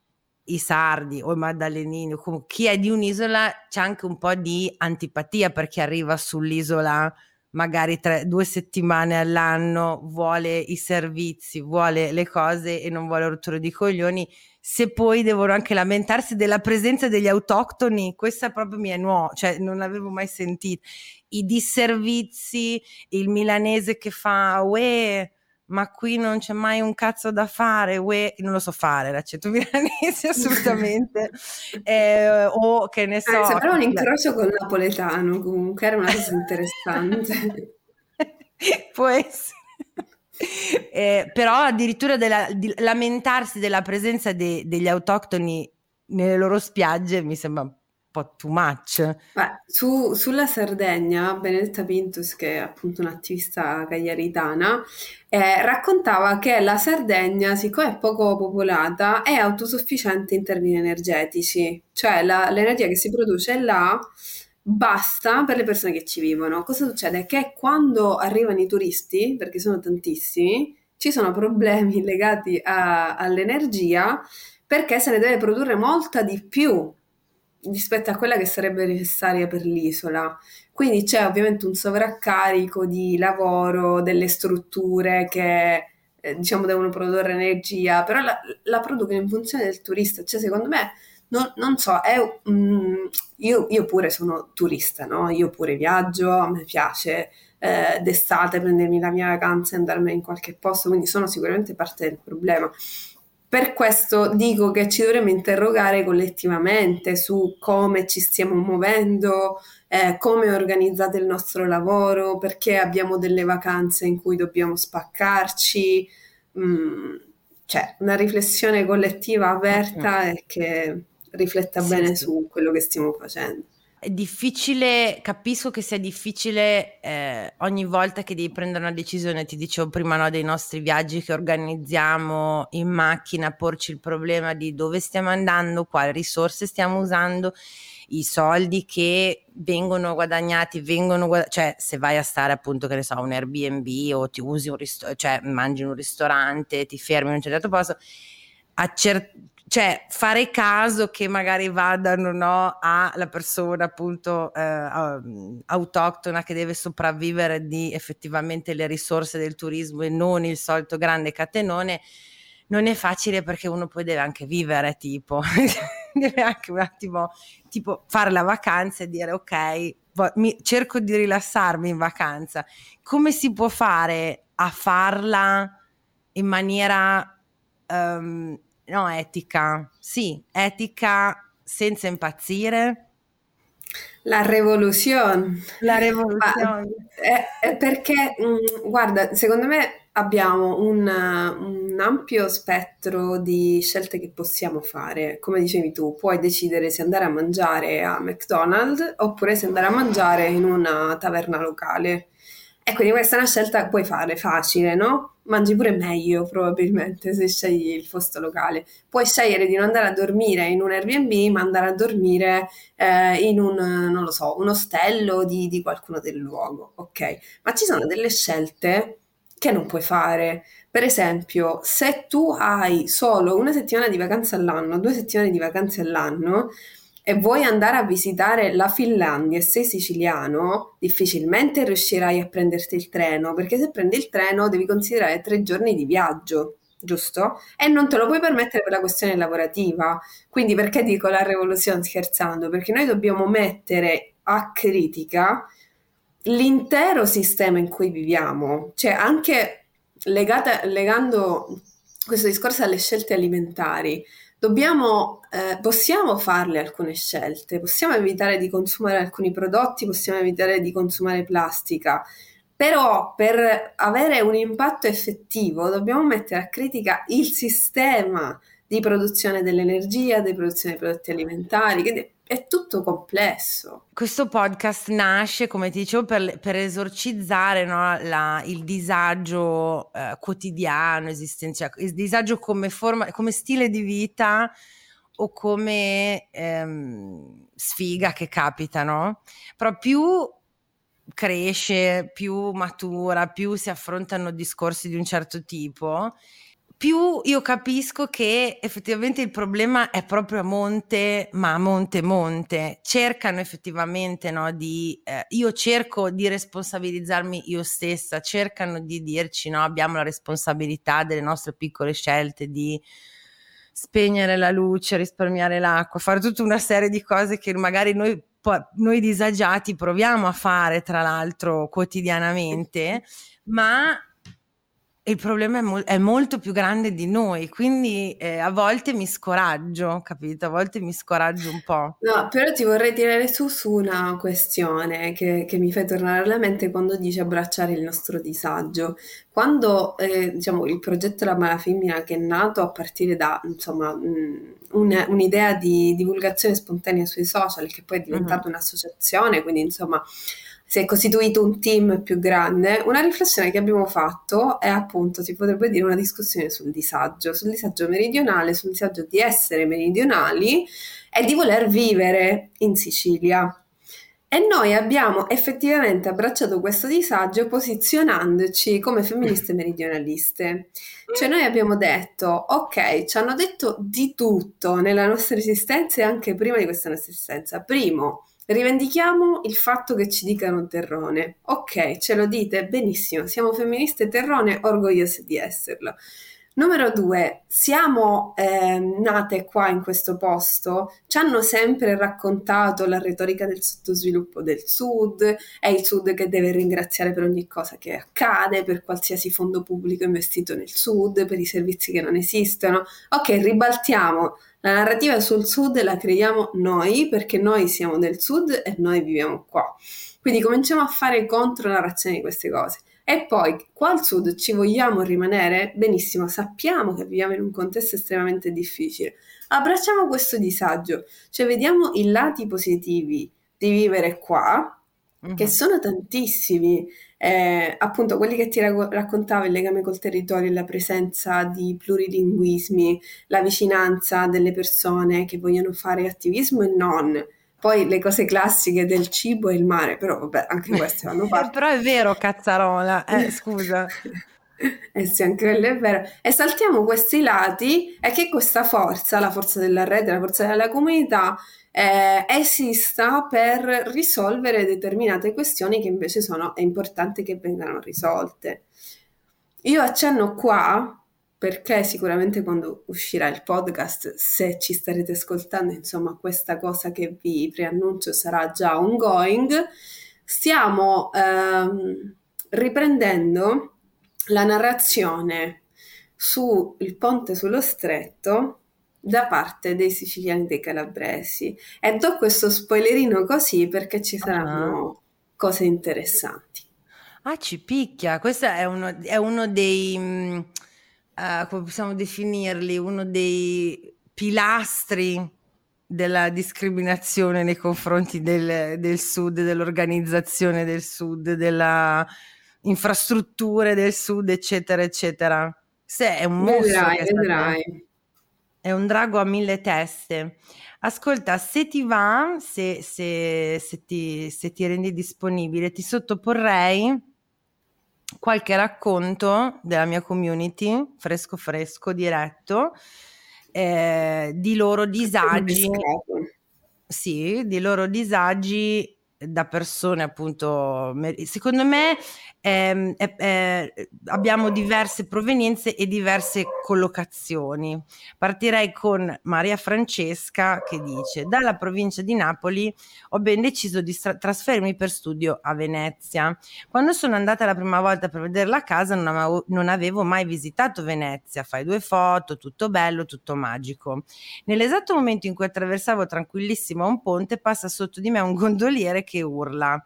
i sardi o i maddalenini o chi è di un'isola c'è anche un po' di antipatia perché arriva sull'isola magari tre, due settimane all'anno, vuole i servizi, vuole le cose e non vuole rotture di coglioni, se poi devono anche lamentarsi della presenza degli autoctoni, questa proprio mi è nuova, cioè non l'avevo mai sentito. I disservizi, il milanese che fa, uè, ma qui non c'è mai un cazzo da fare, uè, non lo so fare l'accento milanese (laughs) assolutamente, (laughs) eh, o che ne so. Eh, sembrava un incrocio col napoletano comunque, era una cosa interessante. (laughs) Può essere. Eh, però addirittura della, di lamentarsi della presenza de, degli autoctoni nelle loro spiagge mi sembra po' too much. Beh, su, sulla Sardegna, Benedetta Pintus, che è appunto un'attivista cagliaritana, eh, raccontava che la Sardegna, siccome è poco popolata, è autosufficiente in termini energetici, cioè la, l'energia che si produce là basta per le persone che ci vivono. Cosa succede? Che quando arrivano i turisti, perché sono tantissimi, ci sono problemi (laughs) legati a, all'energia perché se ne deve produrre molta di più rispetto a quella che sarebbe necessaria per l'isola. Quindi c'è ovviamente un sovraccarico di lavoro, delle strutture che eh, diciamo devono produrre energia, però la, la, producono in funzione del turista. Cioè, secondo me, non, non so, è, mm, io, io, pure sono turista, no? Io pure viaggio, a me piace eh, d'estate prendermi la mia vacanza e andarmene in qualche posto, quindi sono sicuramente parte del problema per questo dico che ci dovremmo interrogare collettivamente su come ci stiamo muovendo, eh, come è organizzato il nostro lavoro, perché abbiamo delle vacanze in cui dobbiamo spaccarci. Mm, cioè, una riflessione collettiva aperta e che rifletta sì, bene sì. su quello che stiamo facendo è difficile, capisco che sia difficile eh, ogni volta che devi prendere una decisione, ti dicevo prima no, dei nostri viaggi che organizziamo in macchina, porci il problema di dove stiamo andando, quali risorse stiamo usando, i soldi che vengono guadagnati, vengono guad- cioè se vai a stare appunto che ne so, un Airbnb o ti usi un ristorante, cioè mangi in un ristorante, ti fermi in un certo posto, accer- cioè fare caso che magari vadano no, alla persona appunto eh, autoctona che deve sopravvivere di effettivamente le risorse del turismo e non il solito grande catenone non è facile perché uno poi deve anche vivere tipo. (laughs) Deve anche un attimo tipo fare la vacanza e dire ok mi, cerco di rilassarmi in vacanza. Come si può fare a farla in maniera um, no, etica, sì, etica senza impazzire. La rivoluzione. La rivoluzione. È, è perché, mh, mm, guarda, secondo me abbiamo un, un, ampio spettro di scelte che possiamo fare. Come dicevi tu, puoi decidere se andare a mangiare a McDonald's oppure se andare a mangiare in una taverna locale. E quindi questa è una scelta che puoi fare facile, no? Mangi pure meglio probabilmente se scegli il posto locale. Puoi scegliere di non andare a dormire in un Airbnb, ma andare a dormire eh, in un, non lo so, un ostello di, di qualcuno del luogo, ok? Ma ci sono delle scelte che non puoi fare. Per esempio, se tu hai solo una settimana di vacanza all'anno, due settimane di vacanze all'anno, e vuoi andare a visitare la Finlandia e sei siciliano, difficilmente riuscirai a prenderti il treno, perché se prendi il treno devi considerare tre giorni di viaggio, giusto? E non te lo puoi permettere per la questione lavorativa. Quindi perché dico la rivoluzione scherzando? Perché noi dobbiamo mettere a critica l'intero sistema in cui viviamo, cioè anche legata, legando questo discorso alle scelte alimentari, dobbiamo, eh, possiamo farle alcune scelte, possiamo evitare di consumare alcuni prodotti, possiamo evitare di consumare plastica, però per avere un impatto effettivo dobbiamo mettere a critica il sistema di produzione dell'energia, di produzione dei prodotti alimentari, quindi è tutto complesso. Questo podcast nasce, come ti dicevo, per, per esorcizzare no, la, il disagio eh, quotidiano, esistenziale, il disagio come, forma, come stile di vita o come ehm, sfiga che capita, no? Però più cresce, più matura, più si affrontano discorsi di un certo tipo più io capisco che effettivamente il problema è proprio a monte, ma a monte monte. Cercano effettivamente no, di... Eh, io cerco di responsabilizzarmi io stessa, cercano di dirci no, abbiamo la responsabilità delle nostre piccole scelte di spegnere la luce, risparmiare l'acqua, fare tutta una serie di cose che magari noi, noi disagiati proviamo a fare, tra l'altro, quotidianamente, ma il problema è, mo- è, molto più grande di noi, quindi eh, a volte mi scoraggio, capito? A volte mi scoraggio un po'. No, però ti vorrei tirare su su una questione che, che mi fai tornare alla mente quando dici abbracciare il nostro disagio. Quando, eh, diciamo, il progetto La Mala Femmina che è nato a partire da, insomma, mh, un, un'idea di divulgazione spontanea sui social, che poi è diventata uh-huh. un'associazione, quindi, insomma si è costituito un team più grande, una riflessione che abbiamo fatto è appunto, si potrebbe dire, una discussione sul disagio, sul disagio meridionale, sul disagio di essere meridionali e di voler vivere in Sicilia. E noi abbiamo effettivamente abbracciato questo disagio posizionandoci come femministe meridionaliste. Cioè noi abbiamo detto, ok, ci hanno detto di tutto nella nostra esistenza e anche prima di questa nostra esistenza. Primo, Rivendichiamo il fatto che ci dicano terrone. Ok, ce lo dite? Benissimo, siamo femministe terrone, orgogliose di esserlo. Numero due, siamo eh, nate qua in questo posto, ci hanno sempre raccontato la retorica del sottosviluppo del Sud, è il Sud che deve ringraziare per ogni cosa che accade, per qualsiasi fondo pubblico investito nel Sud, per i servizi che non esistono. Ok, ribaltiamo la narrativa sul sud la creiamo noi perché noi siamo del sud e noi viviamo qua. Quindi cominciamo a fare contro-narrazione di queste cose. E poi, qua al sud ci vogliamo rimanere? Benissimo, sappiamo che viviamo in un contesto estremamente difficile. Abbracciamo questo disagio, cioè vediamo i lati positivi di vivere qua, mm-hmm. che sono tantissimi eh, appunto quelli che ti raccontavo, il legame col territorio, la presenza di plurilinguismi, la vicinanza delle persone che vogliono fare attivismo e non. Poi le cose classiche del cibo e il mare, però vabbè, anche queste (laughs) vanno fatte. però è vero, cazzarola, eh, (laughs) scusa. (laughs) Eh sì, anche quello è vero. E saltiamo questi lati e che questa forza, la forza della rete, la forza della comunità, eh, esista per risolvere determinate questioni che invece sono, è importante che vengano risolte. Io accenno qua perché sicuramente quando uscirà il podcast, se ci starete ascoltando, insomma, questa cosa che vi preannuncio sarà già ongoing, stiamo ehm, riprendendo la narrazione sul ponte sullo stretto da parte dei siciliani e dei calabresi. E do questo spoilerino così perché ci saranno uh-huh. cose interessanti. Ah, ci picchia. Questo è uno, è uno dei, uh, come possiamo definirli, uno dei pilastri della discriminazione nei confronti del, del sud, dell'organizzazione del sud, della infrastrutture del sud, eccetera, eccetera. Se è un mostro. Vedrai, vedrai. È un drago a mille teste. Ascolta, se ti va, se, se, se, ti, se ti rendi disponibile, ti sottoporrei qualche racconto della mia community, fresco fresco, diretto, eh, di loro disagi. Sì, di loro disagi da persone appunto, secondo me eh, eh, abbiamo diverse provenienze e diverse collocazioni. Partirei con Maria Francesca che dice: Dalla provincia di Napoli ho ben deciso di stra- trasferirmi per studio a Venezia. Quando sono andata la prima volta per vedere la casa, non avevo, non avevo mai visitato Venezia. Fai due foto, tutto bello, tutto magico. Nell'esatto momento in cui attraversavo tranquillissimo un ponte, passa sotto di me un gondoliere che urla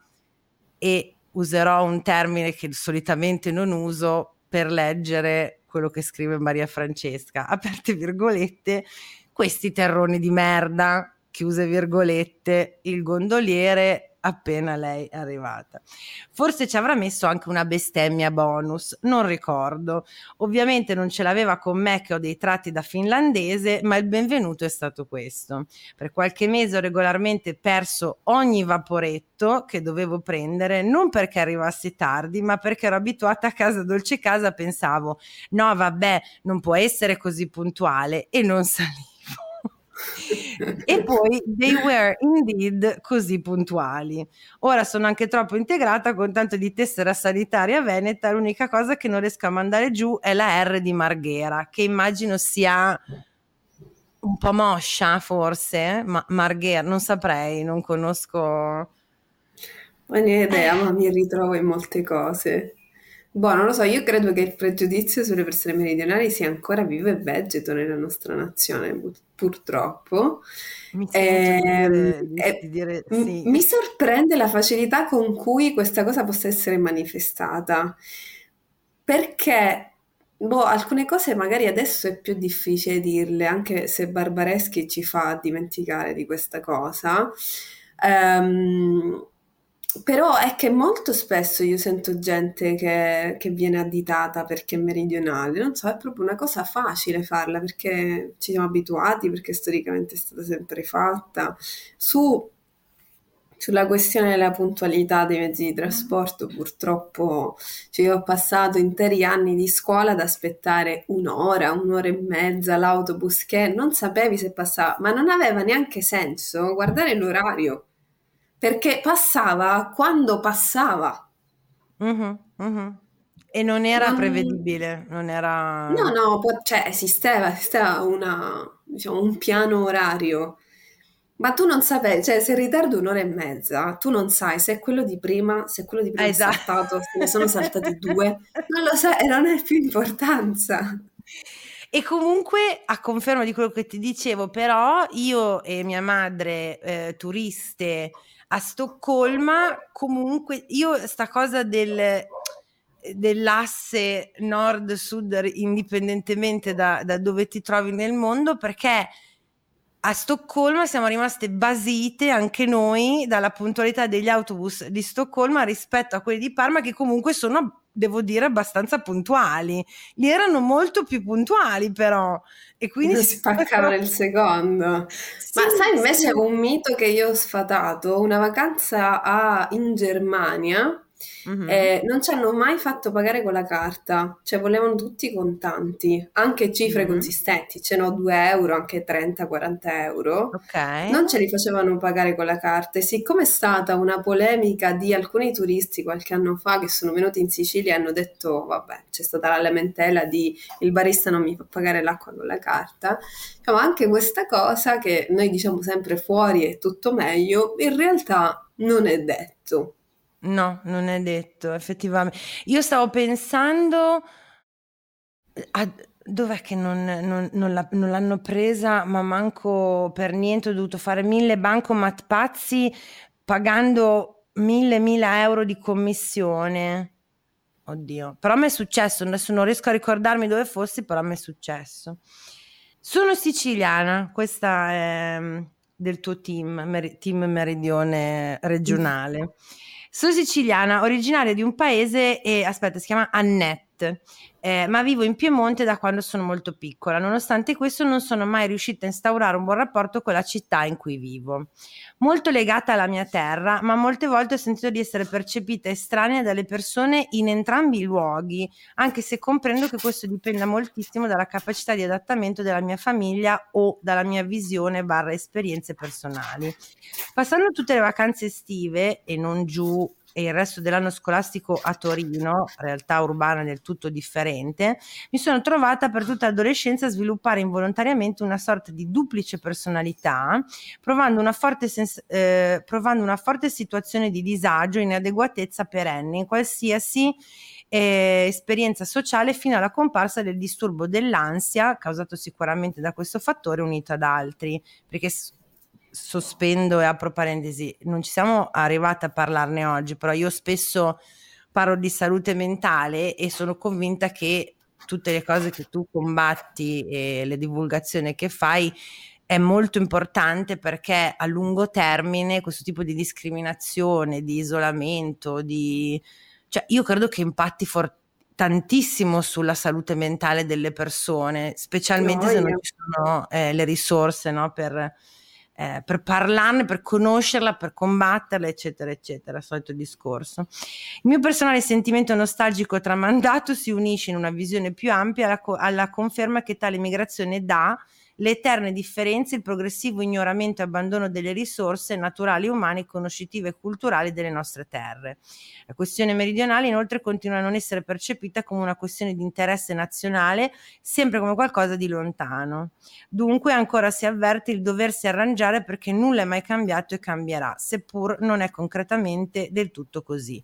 e userò un termine che solitamente non uso per leggere quello che scrive Maria Francesca, (laughs) aperte virgolette, questi terroni di merda, chiuse virgolette, il gondoliere appena lei è arrivata. Forse ci avrà messo anche una bestemmia bonus, non ricordo. Ovviamente non ce l'aveva con me che ho dei tratti da finlandese, ma il benvenuto è stato questo. Per qualche mese ho regolarmente perso ogni vaporetto che dovevo prendere, non perché arrivassi tardi, ma perché ero abituata a casa dolce casa, pensavo, no vabbè, non può essere così puntuale e non (laughs) salivo e poi they were indeed così puntuali. Ora sono anche troppo integrata con tanto di tessera sanitaria veneta, l'unica cosa che non riesco a mandare giù è la R di Marghera, che immagino sia un po' moscia forse, ma Marghera, non saprei, non conosco... Ma ne idea, ma mi ritrovo in molte cose. Boh, non lo so, io credo che il pregiudizio sulle persone meridionali sia ancora vivo e vegeto nella nostra nazione, purtroppo. Mi, eh, dire, di dire, sì. mi sorprende la facilità con cui questa cosa possa essere manifestata, perché boh, alcune cose magari adesso è più difficile dirle, anche se Barbareschi ci fa dimenticare di questa cosa. Um, però è che molto spesso io sento gente che, che, viene additata perché è meridionale, non so, è proprio una cosa facile farla perché ci siamo abituati, perché storicamente è stata sempre fatta. Su, sulla questione della puntualità dei mezzi di trasporto, purtroppo cioè, io ho passato interi anni di scuola ad aspettare un'ora, un'ora e mezza l'autobus che non sapevi se passava, ma non aveva neanche senso guardare l'orario perché passava quando passava. Uh-huh, uh-huh. E non era non... prevedibile, non era... No, no, cioè esisteva, esisteva una, diciamo, un piano orario, ma tu non sapevi, cioè se ritardo un'ora e mezza, tu non sai se è quello di prima, se è quello di prima esatto. è saltato, se ne sono saltati due, non lo sai e non hai più importanza. E comunque, a conferma di quello che ti dicevo, però io e mia madre, eh, turiste, a Stoccolma comunque io sta cosa del, dell'asse nord-sud indipendentemente da, da dove ti trovi nel mondo perché a Stoccolma siamo rimaste basite anche noi dalla puntualità degli autobus di Stoccolma rispetto a quelli di Parma che comunque sono devo dire abbastanza puntuali. Li erano molto più puntuali però. E quindi si spaccavano il secondo. Sì, ma sai invece sì. un mito che io ho sfatato. Una vacanza a, in Germania Mm-hmm. Eh, non ci hanno mai fatto pagare con la carta, cioè volevano tutti contanti, anche cifre mm-hmm. consistenti, ce n'ho 2 euro, anche 30-40 euro. Okay. Non ce li facevano pagare con la carta e siccome è stata una polemica di alcuni turisti qualche anno fa che sono venuti in Sicilia e hanno detto vabbè c'è stata la lamentela di il barista non mi fa pagare l'acqua con la carta, diciamo, anche questa cosa che noi diciamo sempre fuori è tutto meglio, in realtà non è detto. No, non è detto, effettivamente. Io stavo pensando a dov'è che non, non- non la- non l'hanno presa, ma manco per niente ho dovuto fare mille bancomat pazzi pagando mille, mila euro di commissione. Oddio, però mi è successo, adesso non riesco a ricordarmi dove fossi, però mi è successo. Sono siciliana, questa è mm, del tuo team, meri- team meridione regionale. Sono siciliana, originaria di un paese e aspetta, si chiama Annette eh, ma vivo in Piemonte da quando sono molto piccola. Nonostante questo non sono mai riuscita a instaurare un buon rapporto con la città in cui vivo. Molto legata alla mia terra, ma molte volte ho sentito di essere percepita estranea dalle persone in entrambi i luoghi, anche se comprendo che questo dipenda moltissimo dalla capacità di adattamento della mia famiglia o dalla mia visione barra esperienze personali. Passando tutte le vacanze estive e non giù e il resto dell'anno scolastico a Torino, realtà urbana del tutto differente, mi sono trovata per tutta l'adolescenza a sviluppare involontariamente una sorta di duplice personalità, provando una forte, sens- eh, provando una forte situazione di disagio inadeguatezza perenne in qualsiasi eh, esperienza sociale fino alla comparsa del disturbo dell'ansia, causato sicuramente da questo fattore unito ad altri, perché sospendo e apro parentesi, non ci siamo arrivati a parlarne oggi, però io spesso parlo di salute mentale e sono convinta che tutte le cose che tu combatti e le divulgazioni che fai è molto importante perché a lungo termine questo tipo di discriminazione, di isolamento, di... cioè io credo che impatti for- tantissimo sulla salute mentale delle persone, specialmente no, se non ci sono eh, le risorse no, per eh, per parlarne, per conoscerla, per combatterla, eccetera, eccetera, solito discorso. Il mio personale sentimento nostalgico tramandato si unisce in una visione più ampia alla, co- alla conferma che tale migrazione dà le eterne differenze, il progressivo ignoramento e abbandono delle risorse naturali, umane, conoscitive e culturali delle nostre terre. La questione meridionale inoltre continua a non essere percepita come una questione di interesse nazionale, sempre come qualcosa di lontano. Dunque ancora si avverte il doversi arrangiare perché nulla è mai cambiato e cambierà, seppur non è concretamente del tutto così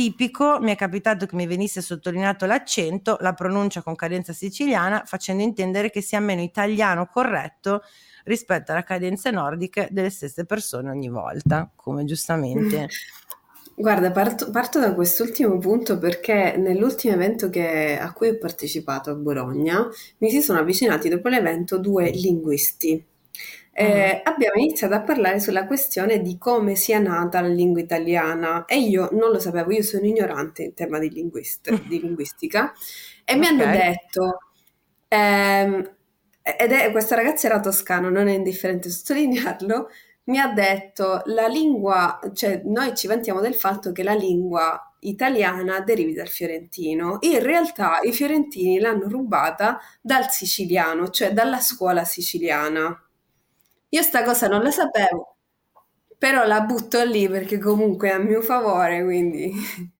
tipico, mi è capitato che mi venisse sottolineato l'accento, la pronuncia con cadenza siciliana, facendo intendere che sia meno italiano corretto rispetto alle cadenze nordiche delle stesse persone ogni volta, come giustamente. (laughs) Guarda, parto, parto da quest'ultimo punto perché nell'ultimo evento che, a cui ho partecipato a Bologna mi si sono avvicinati dopo l'evento due linguisti eh, abbiamo iniziato a parlare sulla questione di come sia nata la lingua italiana e io non lo sapevo, io sono ignorante in tema di, linguist- (laughs) di linguistica e mi hanno detto, ehm, ed è, questa ragazza era toscana, non è indifferente sottolinearlo, mi ha detto la lingua, cioè noi ci vantiamo del fatto che la lingua italiana derivi dal fiorentino. In realtà i fiorentini l'hanno rubata dal siciliano, cioè dalla scuola siciliana. Io sta cosa non la sapevo, però la butto lì perché comunque è a mio favore, quindi... (laughs)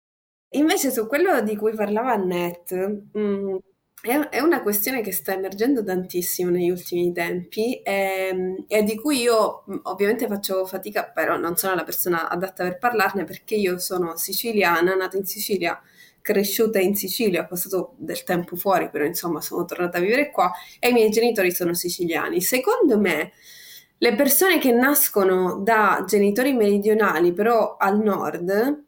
Invece su quello di cui parlava Annette, mm, è, è, una questione che sta emergendo tantissimo negli ultimi tempi e, ehm, e, di cui io mm, ovviamente faccio fatica, però non sono la persona adatta per parlarne perché io sono siciliana, nata in Sicilia, cresciuta in Sicilia, ho passato del tempo fuori, però insomma sono tornata a vivere qua e i miei genitori sono siciliani. Secondo me le persone che nascono da genitori meridionali, però al nord,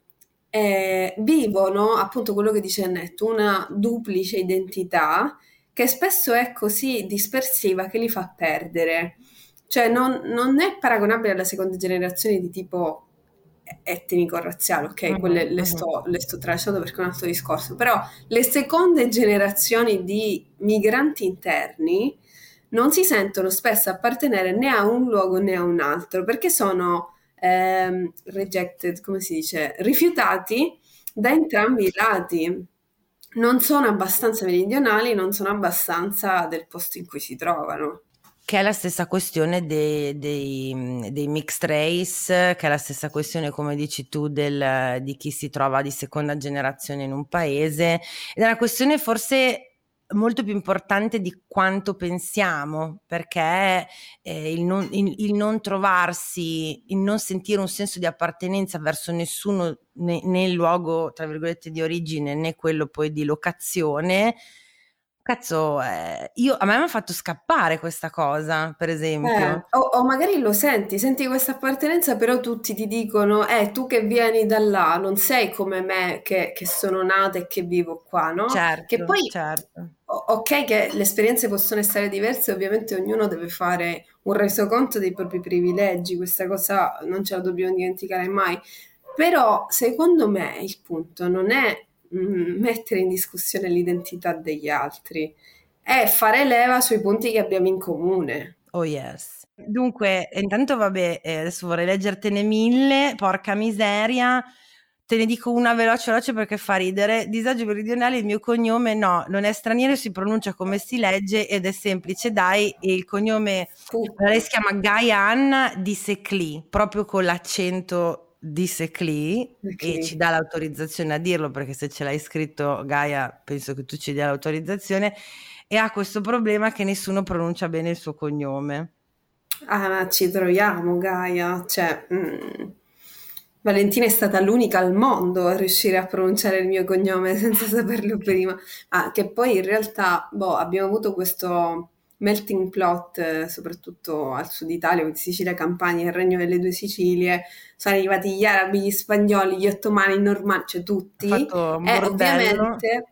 eh, vivono appunto quello che dice Annette, una duplice identità che spesso è così dispersiva che li fa perdere. Cioè non, non è paragonabile alla seconda generazione di tipo etnico-razziale, ok? Uh-huh, Quelle le, uh-huh. sto, le sto tralasciando perché è un altro discorso, però le seconde generazioni di migranti interni non si sentono spesso appartenere né a un luogo né a un altro perché sono ehm, rejected, come si dice, rifiutati da entrambi i lati. Non sono abbastanza meridionali, non sono abbastanza del posto in cui si trovano. Che è la stessa questione dei, dei, dei, mixed race, che è la stessa questione, come dici tu, del, di chi si trova di seconda generazione in un paese. Ed è una questione forse molto più importante di quanto pensiamo, perché eh, il, non, il, il, non, trovarsi, il non sentire un senso di appartenenza verso nessuno, né, né il luogo, tra virgolette, di origine, né quello poi di locazione, Cazzo, eh, io, a me mi ha fatto scappare questa cosa, per esempio. Eh, o, o, magari lo senti, senti questa appartenenza, però tutti ti dicono, eh, tu che vieni da là, non sei come me che, che sono nata e che vivo qua, no? Certo, che poi, certo. ok che le esperienze possono essere diverse, ovviamente ognuno deve fare un resoconto dei propri privilegi, questa cosa non ce la dobbiamo dimenticare mai, però secondo me il punto non è Mm, mettere in discussione l'identità degli altri, è fare leva sui punti che abbiamo in comune. Oh yes. Dunque, intanto vabbè, eh, adesso vorrei leggertene mille, porca miseria. Te ne dico una veloce veloce perché fa ridere. Disagio meridionale, il mio cognome no, non è straniero, si pronuncia come si legge ed è semplice, dai, e il cognome, uh. lei si chiama Gaia Anna di Secli, proprio con l'accento disse Clee Okay. e ci dà l'autorizzazione a dirlo perché se ce l'hai scritto Gaia penso che tu ci dia l'autorizzazione e ha questo problema che nessuno pronuncia bene il suo cognome. Ah, ma ci troviamo, Gaia. Cioè, mm, Valentina è stata l'unica al mondo a riuscire a pronunciare il mio cognome (laughs) senza saperlo prima. Ah, che poi in realtà, boh, abbiamo avuto questo melting plot, eh, soprattutto al sud Italia, quindi Sicilia, Campania, il Regno delle Due Sicilie. Sono arrivati gli arabi, gli spagnoli, gli ottomani, i normanni, cioè tutti. Ha fatto un E ovviamente,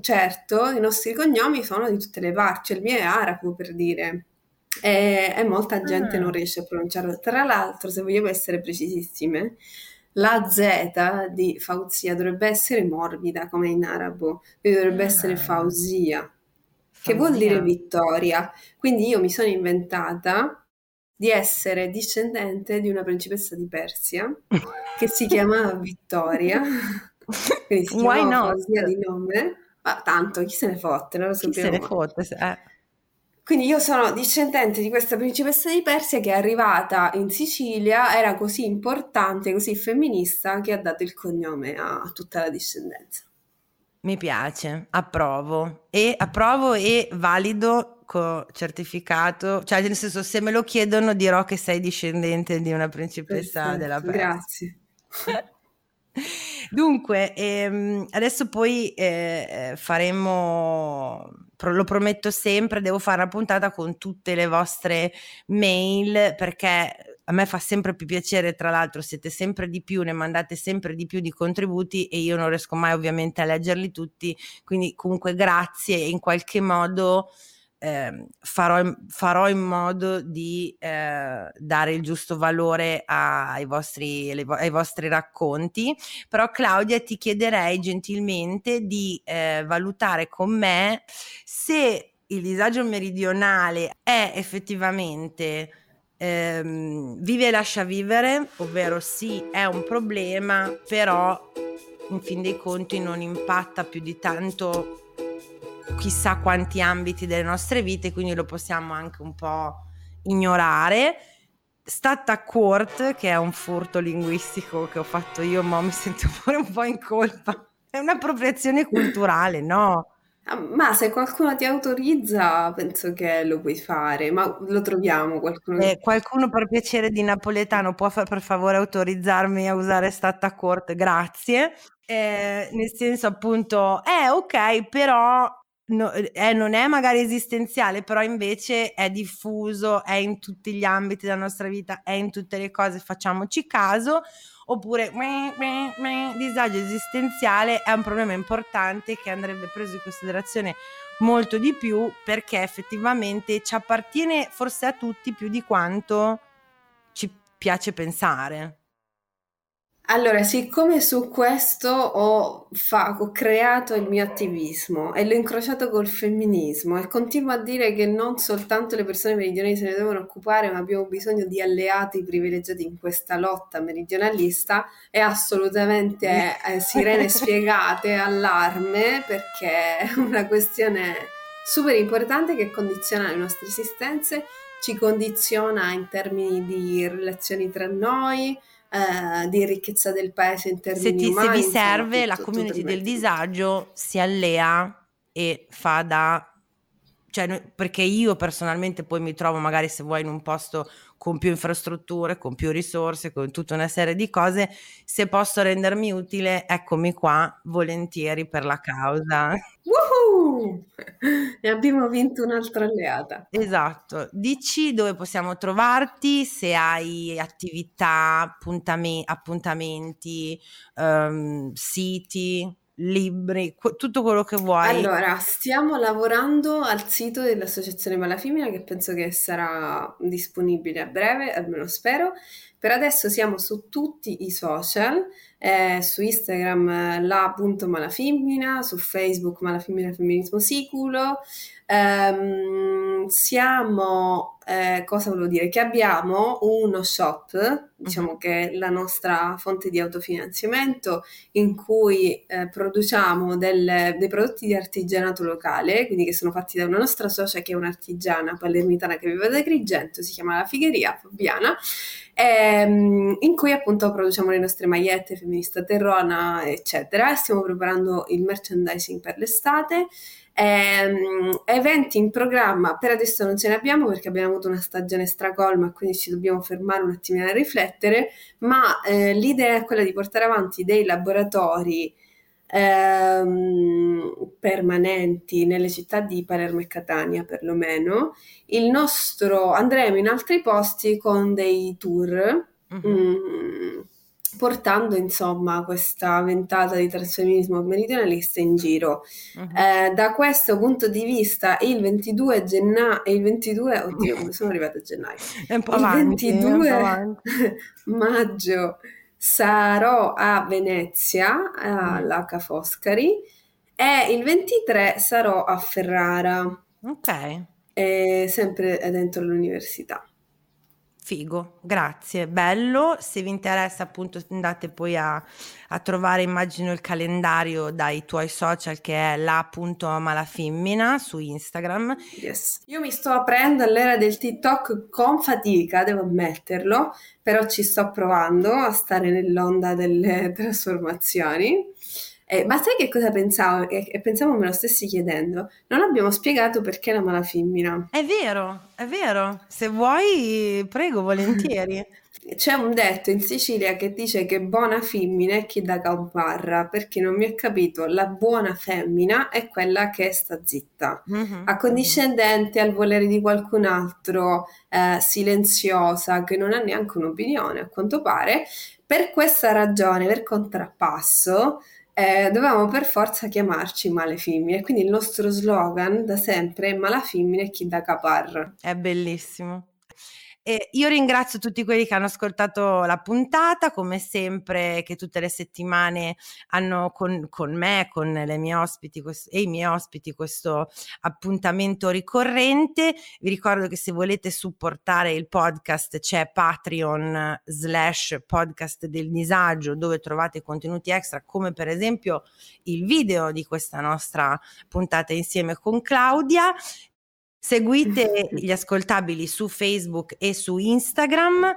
certo, i nostri cognomi sono di tutte le parti, cioè il mio è arabo per dire. E, e molta gente Ah. non riesce a pronunciarlo. Tra l'altro, se vogliamo essere precisissime, la Z di Fauzia dovrebbe essere morbida come in arabo, quindi dovrebbe essere Ah. Che vuol dire vittoria. Quindi io mi sono inventata di essere discendente di una principessa di Persia che si (laughs) chiamava Vittoria, quindi si Why not? Di nome, ma tanto chi se ne fotte, non lo Chi se ne sappiamo. fotte? eh. Quindi io sono discendente di questa principessa di Persia che è arrivata in Sicilia, era così importante, così femminista, che ha dato il cognome a tutta la discendenza. Mi piace, approvo e approvo e valido co- certificato, cioè nel senso se me lo chiedono dirò che sei discendente di una principessa della Perfetto, Persia. grazie. (laughs) Dunque, ehm, adesso poi eh, eh, faremo, pro- lo prometto sempre, devo fare una puntata con tutte le vostre mail perché a me fa sempre più piacere, tra l'altro siete sempre di più, ne mandate sempre di più di contributi e io non riesco mai ovviamente a leggerli tutti, quindi comunque grazie e in qualche modo ehm, farò, farò in modo di eh, dare il giusto valore ai vostri, ai vostri racconti. Però Claudia ti chiederei gentilmente di eh, valutare con me se il disagio meridionale è effettivamente ehm, vive e lascia vivere, ovvero sì, è un problema, però in fin dei conti non impatta più di tanto chissà quanti ambiti delle nostre vite, quindi lo possiamo anche un po' ignorare. Stata court, che è un furto linguistico che ho fatto io, ma mi sento (laughs) pure un po' in colpa. È un'appropriazione culturale, no? Ah, Ma se qualcuno ti autorizza, penso che lo puoi fare, ma lo troviamo qualcuno. Eh, qualcuno per piacere di napoletano può fa- per favore autorizzarmi a usare stata court? Grazie. Eh, nel senso appunto, eh ok, però no- eh, non è magari esistenziale, però invece è diffuso, è in tutti gli ambiti della nostra vita, è in tutte le cose, facciamoci caso. Oppure meh, meh, meh, disagio esistenziale è un problema importante che andrebbe preso in considerazione molto di più perché effettivamente ci appartiene forse a tutti più di quanto ci piace pensare. Allora, siccome su questo ho, fa- ho creato il mio attivismo e l'ho incrociato col femminismo e continuo a dire che non soltanto le persone meridionali se ne devono occupare, ma abbiamo bisogno di alleati privilegiati in questa lotta meridionalista, è assolutamente eh, sirene (laughs) spiegate, allarme, perché è una questione super importante che condiziona le nostre esistenze, ci condiziona in termini di relazioni tra noi eh, di ricchezza del paese in Se, termini ti- se umani, vi insomma, serve, la tutto- community tutto il del disagio si allea e fa da... Cioè, perché io personalmente poi mi trovo magari se vuoi in un posto con più infrastrutture, con più risorse, con tutta una serie di cose, se posso rendermi utile, eccomi qua, volentieri per la causa. Woohoo! E abbiamo vinto un'altra alleata. Esatto, dici dove possiamo trovarti, se hai attività, appuntame- appuntamenti, ehm, siti, libri, que- tutto quello che vuoi. Allora, stiamo lavorando al sito dell'Associazione Malafemmina che penso che sarà disponibile a breve, almeno spero. Per adesso siamo su tutti i social, eh, su Instagram la.malafemmina, su Facebook Malafemmina Femminismo Siculo. Ehm, siamo, eh, cosa volevo dire? Che abbiamo uno shop, diciamo Mhm. che è la nostra fonte di autofinanziamento in cui eh, produciamo del- dei prodotti di artigianato locale, quindi che sono fatti da una nostra socia che è un'artigiana palermitana che vive ad Agrigento, si chiama La Figheria Fabiana, ehm, in cui appunto produciamo le nostre magliette, femminista terrona, eccetera. Stiamo preparando il merchandising per l'estate. Ehm, eventi in programma per adesso non ce ne abbiamo perché abbiamo avuto una stagione stracolma quindi ci dobbiamo fermare un attimino a riflettere ma eh, l'idea è quella di portare avanti dei laboratori ehm, permanenti nelle città di Palermo e Catania perlomeno. Il nostro andremo in altri posti con dei tour. Mm-hmm. mm, portando insomma questa ventata di trasfemminismo meridionalista in giro. Uh-huh. Eh, da questo punto di vista il 22 gennaio, il 22, oddio come (laughs) sono arrivata a gennaio, è un po il avanti, 22 (laughs) maggio sarò a Venezia, alla Ca' Foscari e il 23 sarò a Ferrara. Ok. Eh, sempre dentro l'università. Figo, grazie, bello. Se vi interessa, appunto, andate poi a, a, trovare, immagino, il calendario dai tuoi social che è la.malafemmina su Instagram. Yes. Io mi sto aprendo all'era del TikTok con fatica, devo ammetterlo, però ci sto provando a stare nell'onda delle (laughs) trasformazioni. Eh, ma sai che cosa pensavo? E, e pensavo me lo stessi chiedendo. Non abbiamo spiegato perché la mala femmina. È vero, è vero. Se vuoi, prego, volentieri. (laughs) C'è un detto in Sicilia che dice che buona femmina è chi da camparra, perché non mi è capito, la buona femmina è quella che sta zitta, mm-hmm. accondiscendente al volere di qualcun altro, eh, silenziosa, che non ha neanche un'opinione, a quanto pare. Per questa ragione, per contrappasso, eh, dovevamo per forza chiamarci Male Femmine. Quindi il nostro slogan da sempre è Mala Femmine chi da capar. È bellissimo. E io ringrazio tutti quelli che hanno ascoltato la puntata, come sempre che tutte le settimane hanno con, con me, con le mie ospiti questo, e i miei ospiti questo appuntamento ricorrente. Vi ricordo che se volete supportare il podcast c'è Patreon slash podcast del disagio dove trovate contenuti extra come per esempio il video di questa nostra puntata insieme con Claudia Seguite (laughs) gli ascoltabili su Facebook e su Instagram.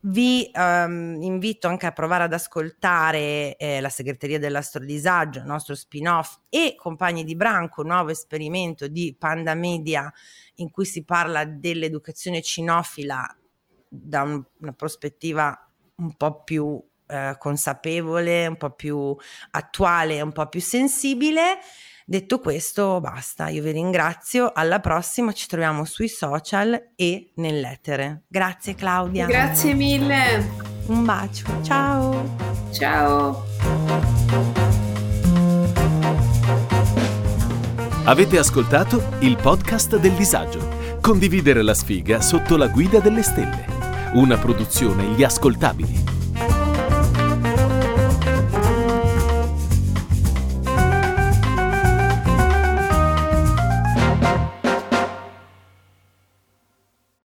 Vi um, invito anche a provare ad ascoltare eh, la segreteria dell'astrodisagio, il nostro spin-off e Compagni di Branco, nuovo esperimento di Panda Media in cui si parla dell'educazione cinofila da un, una prospettiva un po' più eh, consapevole, un po' più attuale, un po' più sensibile. Detto questo, basta, io vi ringrazio, alla prossima ci troviamo sui social e nell'etere. Grazie Claudia. Grazie mille. Un bacio, ciao. Ciao. Avete ascoltato il podcast del disagio. Condividere la sfiga sotto la guida delle stelle. Una produzione Gli Ascoltabili.